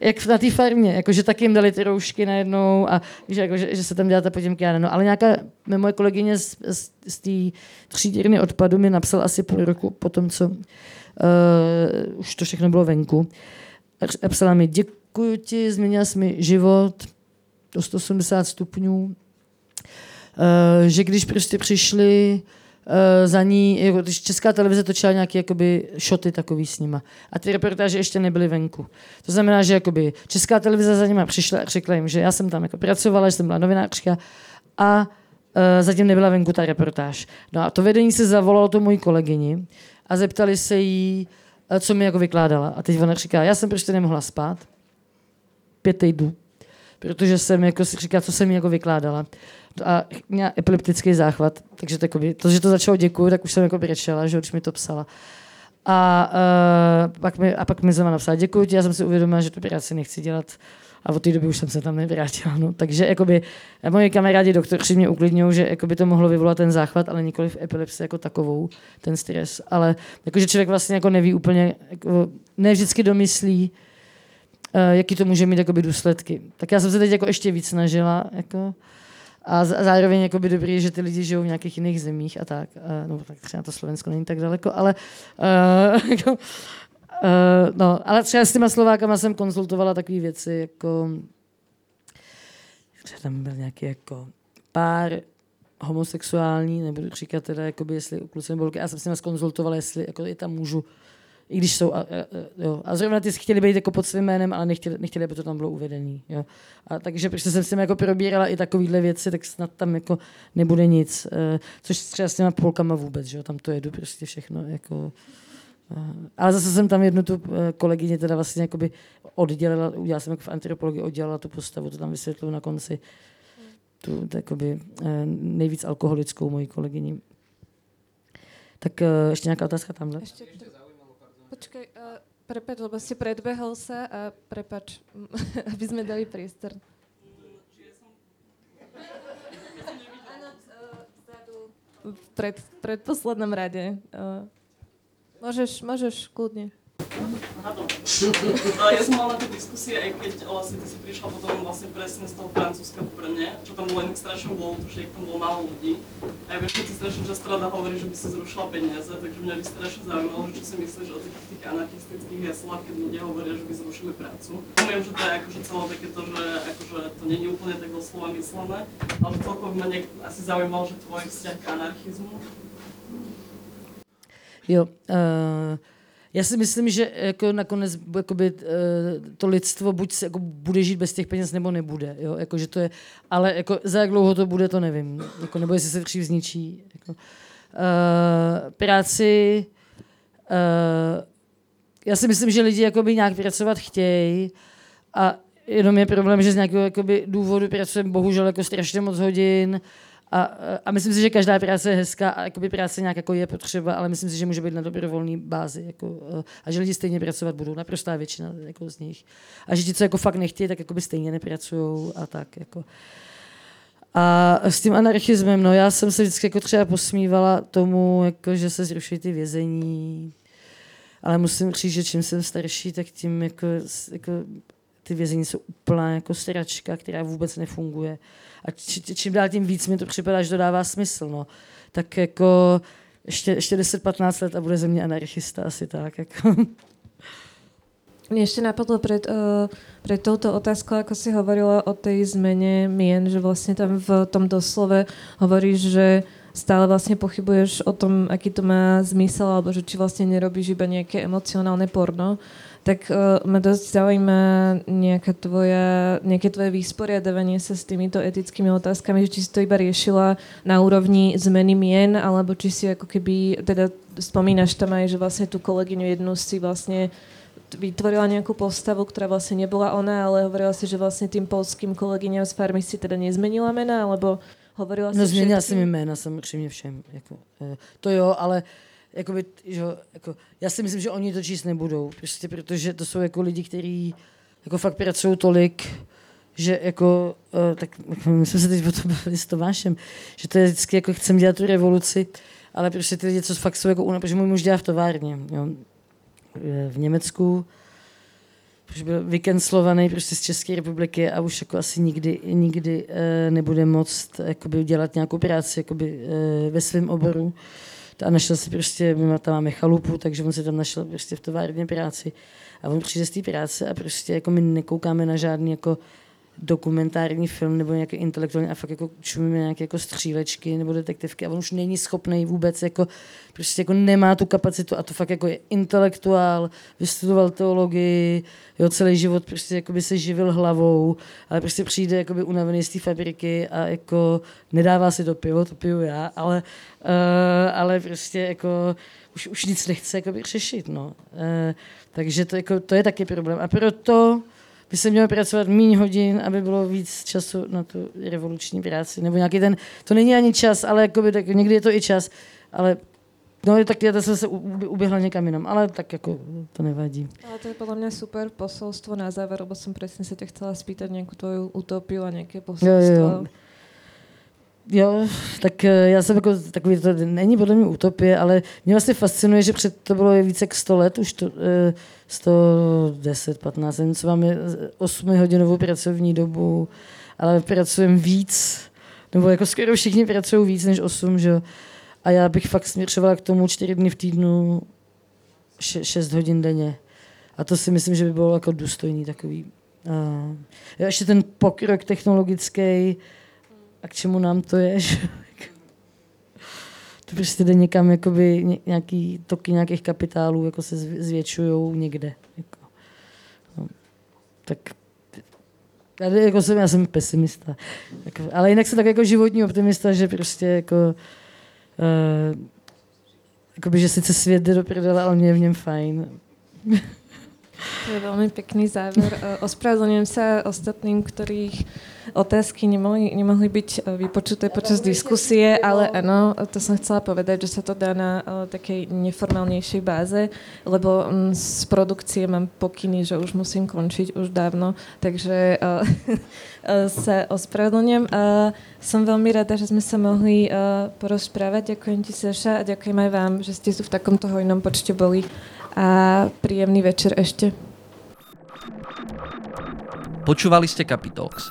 jak na té farmě, jakože taky jim dali ty roušky najednou a že, jako, že, že se tam dělá ta poděmky, no, ale nějaká moje kolegyně z, z, z té třídírny odpadu mi napsal asi půl roku po tom, co uh, už to všechno bylo venku. A psala mi, děkuji ti, změnila jsi mi život do 180 stupňů, uh, že když prostě přišli za ní, jako, když česká televize točila nějaké jakoby, šoty takový s nima. A ty reportáže ještě nebyly venku. To znamená, že jakoby, česká televize za nima přišla a řekla jim, že já jsem tam jako pracovala, že jsem byla novinářka a uh, zatím nebyla venku ta reportáž. No a to vedení se zavolalo to mojí kolegyni a zeptali se jí, uh, co mi jako vykládala. A teď ona říká, já jsem prostě nemohla spát. Pět týdnů protože jsem jako si říkala, co jsem mi jako vykládala a měla epileptický záchvat, takže takový, to, že to začalo děkuju, tak už jsem jako brečela, že když mi to psala. A, uh, pak mi, a pak mi zama napsala, děkuji ti, já jsem si uvědomila, že tu práci nechci dělat a od té doby už jsem se tam nevrátila. No. Takže jakoby, moji kamarádi doktoři mě uklidňují, že jakoby to mohlo vyvolat ten záchvat, ale nikoli v epilepsii jako takovou, ten stres. Ale jakože člověk vlastně jako neví úplně, jako, ne vždycky domyslí, uh, jaký to může mít jakoby důsledky. Tak já jsem se teď jako ještě víc snažila, jako, a zároveň jako by dobrý, že ty lidi žijou v nějakých jiných zemích a tak. No tak třeba to Slovensko není tak daleko, ale uh, *laughs* uh, no, ale třeba s těma Slovákama jsem konzultovala takové věci, jako třeba tam byl nějaký jako pár homosexuální, nebudu říkat teda, jakoby, jestli kluci nebo já jsem s nimi skonzultovala, jestli jako je tam můžu i když jsou, a, a, jo. a zrovna ty chtěli být jako pod svým jménem, ale nechtěli, nechtěli aby to tam bylo uvedený. Jo. A takže protože jsem s tím jako probírala i takovéhle věci, tak snad tam jako nebude nic. Uh, což třeba s těma polkama vůbec, že jo, tam to jedu prostě všechno. Jako, uh, ale zase jsem tam jednu tu uh, kolegyně teda vlastně jakoby oddělila, udělala jsem jako v antropologii, oddělala tu postavu, to tam vysvětluju na konci. Tu jakoby, uh, nejvíc alkoholickou moji kolegyni. Tak ještě nějaká otázka tamhle? Ještě Počkej, uh, prepač, lebo si predbehol sa a prepač, *laughs* aby sme dali priestor. v pred, predposlednom rade. Uh, môžeš, môžeš, kľudne. Ja som mala na tej diskusie, aj keď vlastne ty si prišla potom vlastne presne z toho Francúzska v čo tam bolo inak bolo, že ich tam bolo málo ľudí. A ja viem, všetci strašne často rada hovorí, že by si zrušila peniaze, takže mňa by strašne zaujímalo, že čo si myslíš o takých tých anarchistických heslách, keď ľudia hovoria, že by zrušili prácu. Viem, že to je akože celé takéto, že akože to je úplne tak doslova myslené, ale celkovo ma nejak asi zaujímalo, že tvoj vzťah k anarchizmu. Jo, uh, já si myslím, že jako nakonec jakoby, uh, to lidstvo buď se, jako bude žít bez těch peněz, nebo nebude. Jo? Jako, že to je, ale jako, za jak dlouho to bude, to nevím. Jako, nebo jestli se dřív zničí. Jako. Uh, práci... Uh, já si myslím, že lidi jakoby nějak pracovat chtějí a jenom je problém, že z nějakého jakoby, důvodu pracujeme bohužel jako strašně moc hodin a, a myslím si, že každá práce je hezká a práce nějak jako je potřeba, ale myslím si, že může být na dobrovolné bázi. Jako, a že lidi stejně pracovat budou, naprostá většina jako z nich. A že ti, co jako fakt nechtějí, tak jakoby stejně nepracují a tak. Jako. A s tím anarchismem, no já jsem se vždycky jako třeba posmívala tomu, jako, že se zruší ty vězení, ale musím říct, že čím jsem starší, tak tím jako, jako ty vězení jsou úplná jako sračka, která vůbec nefunguje. A či, čím dál tím víc mi to připadá, že to dává smysl. No. Tak jako ještě, ještě 10-15 let a bude ze mě anarchista asi tak. Jako. Mne ešte napadlo pred, uh, touto otázkou, ako si hovorila o tej zmene mien, že vlastne tam v tom doslove hovoríš, že stále vlastne pochybuješ o tom, aký to má zmysel, alebo že či vlastne nerobíš iba nejaké emocionálne porno tak uh, ma dosť zaujíma nejaká tvoja, nejaké tvoje vysporiadavanie sa s týmito etickými otázkami, že či si to iba riešila na úrovni zmeny mien, alebo či si ako keby, teda spomínaš tam aj, že vlastne tú kolegyňu jednu si vlastne vytvorila nejakú postavu, ktorá vlastne nebola ona, ale hovorila si, že vlastne tým polským kolegyňam z farmy si teda nezmenila mena, alebo hovorila no, si No změnila jsem jména samozřejmě všem. Jako, to jo, ale jakoby, že, jako, já si myslím, že oni to číst nebudou, prostě protože to jsou jako lidi, kteří jako fakt pracují tolik, že jako, uh, tak my jsme se teď o tom bavili s Tomášem, že to je vždycky jako chcem dělat tu revoluci, ale prostě ty lidi, co fakt jsou jako protože můj muž dělá v továrně, jo, v Německu, protože byl vykenslovaný prostě z České republiky a už jako asi nikdy, nikdy uh, nebude moct jakoby, dělat nějakou práci jakoby, uh, ve svém oboru a našel si prostě, my tam máme chalupu, takže on si tam našel prostě v továrně práci. A on přijde z té práce a prostě jako my nekoukáme na žádný jako dokumentární film nebo nějaký intelektuální a fakt jako čumíme nějaké jako střílečky nebo detektivky a on už není schopný vůbec jako prostě jako nemá tu kapacitu a to fakt jako je intelektuál, vystudoval teologii, jo, celý život prostě jako by se živil hlavou, ale prostě přijde jako by unavený z té fabriky a jako nedává si to pivo, to piju já, ale, uh, ale prostě jako už, už nic nechce jako by řešit, no. Uh, takže to, jako, to je taky problém. A proto by se mělo pracovat méně hodin, aby bylo víc času na tu revoluční práci. Nebo nějaký ten, to není ani čas, ale jakoby, tak někdy je to i čas, ale No, tak já jsem se uběhla někam jinam, ale tak jako to nevadí. Ale to je podle mě super posolstvo na záver, lebo jsem přesně se tě chcela spýtat nějakou tvoju utopii a nějaké posolstvo. Jo, jo. Jo, tak eh, já jsem jako takový, to není podle mě utopie, ale mě vlastně fascinuje, že před to bylo více jak 100 let, už to, 110, 15, nevím, co máme 8 hodinovou pracovní dobu, ale pracujeme víc, nebo jako skoro všichni pracují víc než 8, že A já bych fakt směřovala k tomu 4 dny v týdnu, 6 hodin denně. A to si myslím, že by bylo jako důstojný takový. Uh, ještě ten pokrok technologický, a k čemu nám to je, *laughs* že to prostě jde někam, jakoby nějaký toky nějakých kapitálů jako se zvětšují někde. Jako. No. Tak já, jako jsem, já jsem pesimista. Jako, ale jinak jsem tak jako životní optimista, že prostě jako uh, jakoby, že sice svět jde do prdele, ale mě je v něm fajn. To je velmi pěkný závěr. Ospravedlňujem se ostatným, kterých otázky nemohli, nemohli byť e, vypočuté počas diskusie, ale áno, to som chcela povedať, že sa to dá na uh, takej neformálnejšej báze, lebo um, z produkcie mám pokyny, že už musím končiť už dávno, takže *laughs* uh, sa ospravedlňujem. Som veľmi rada, že sme sa mohli porozprávať. Ďakujem ti, Saša, a ďakujem aj vám, že ste tu v takomto hojnom počte boli. A príjemný večer ešte. Počúvali ste Capitalx,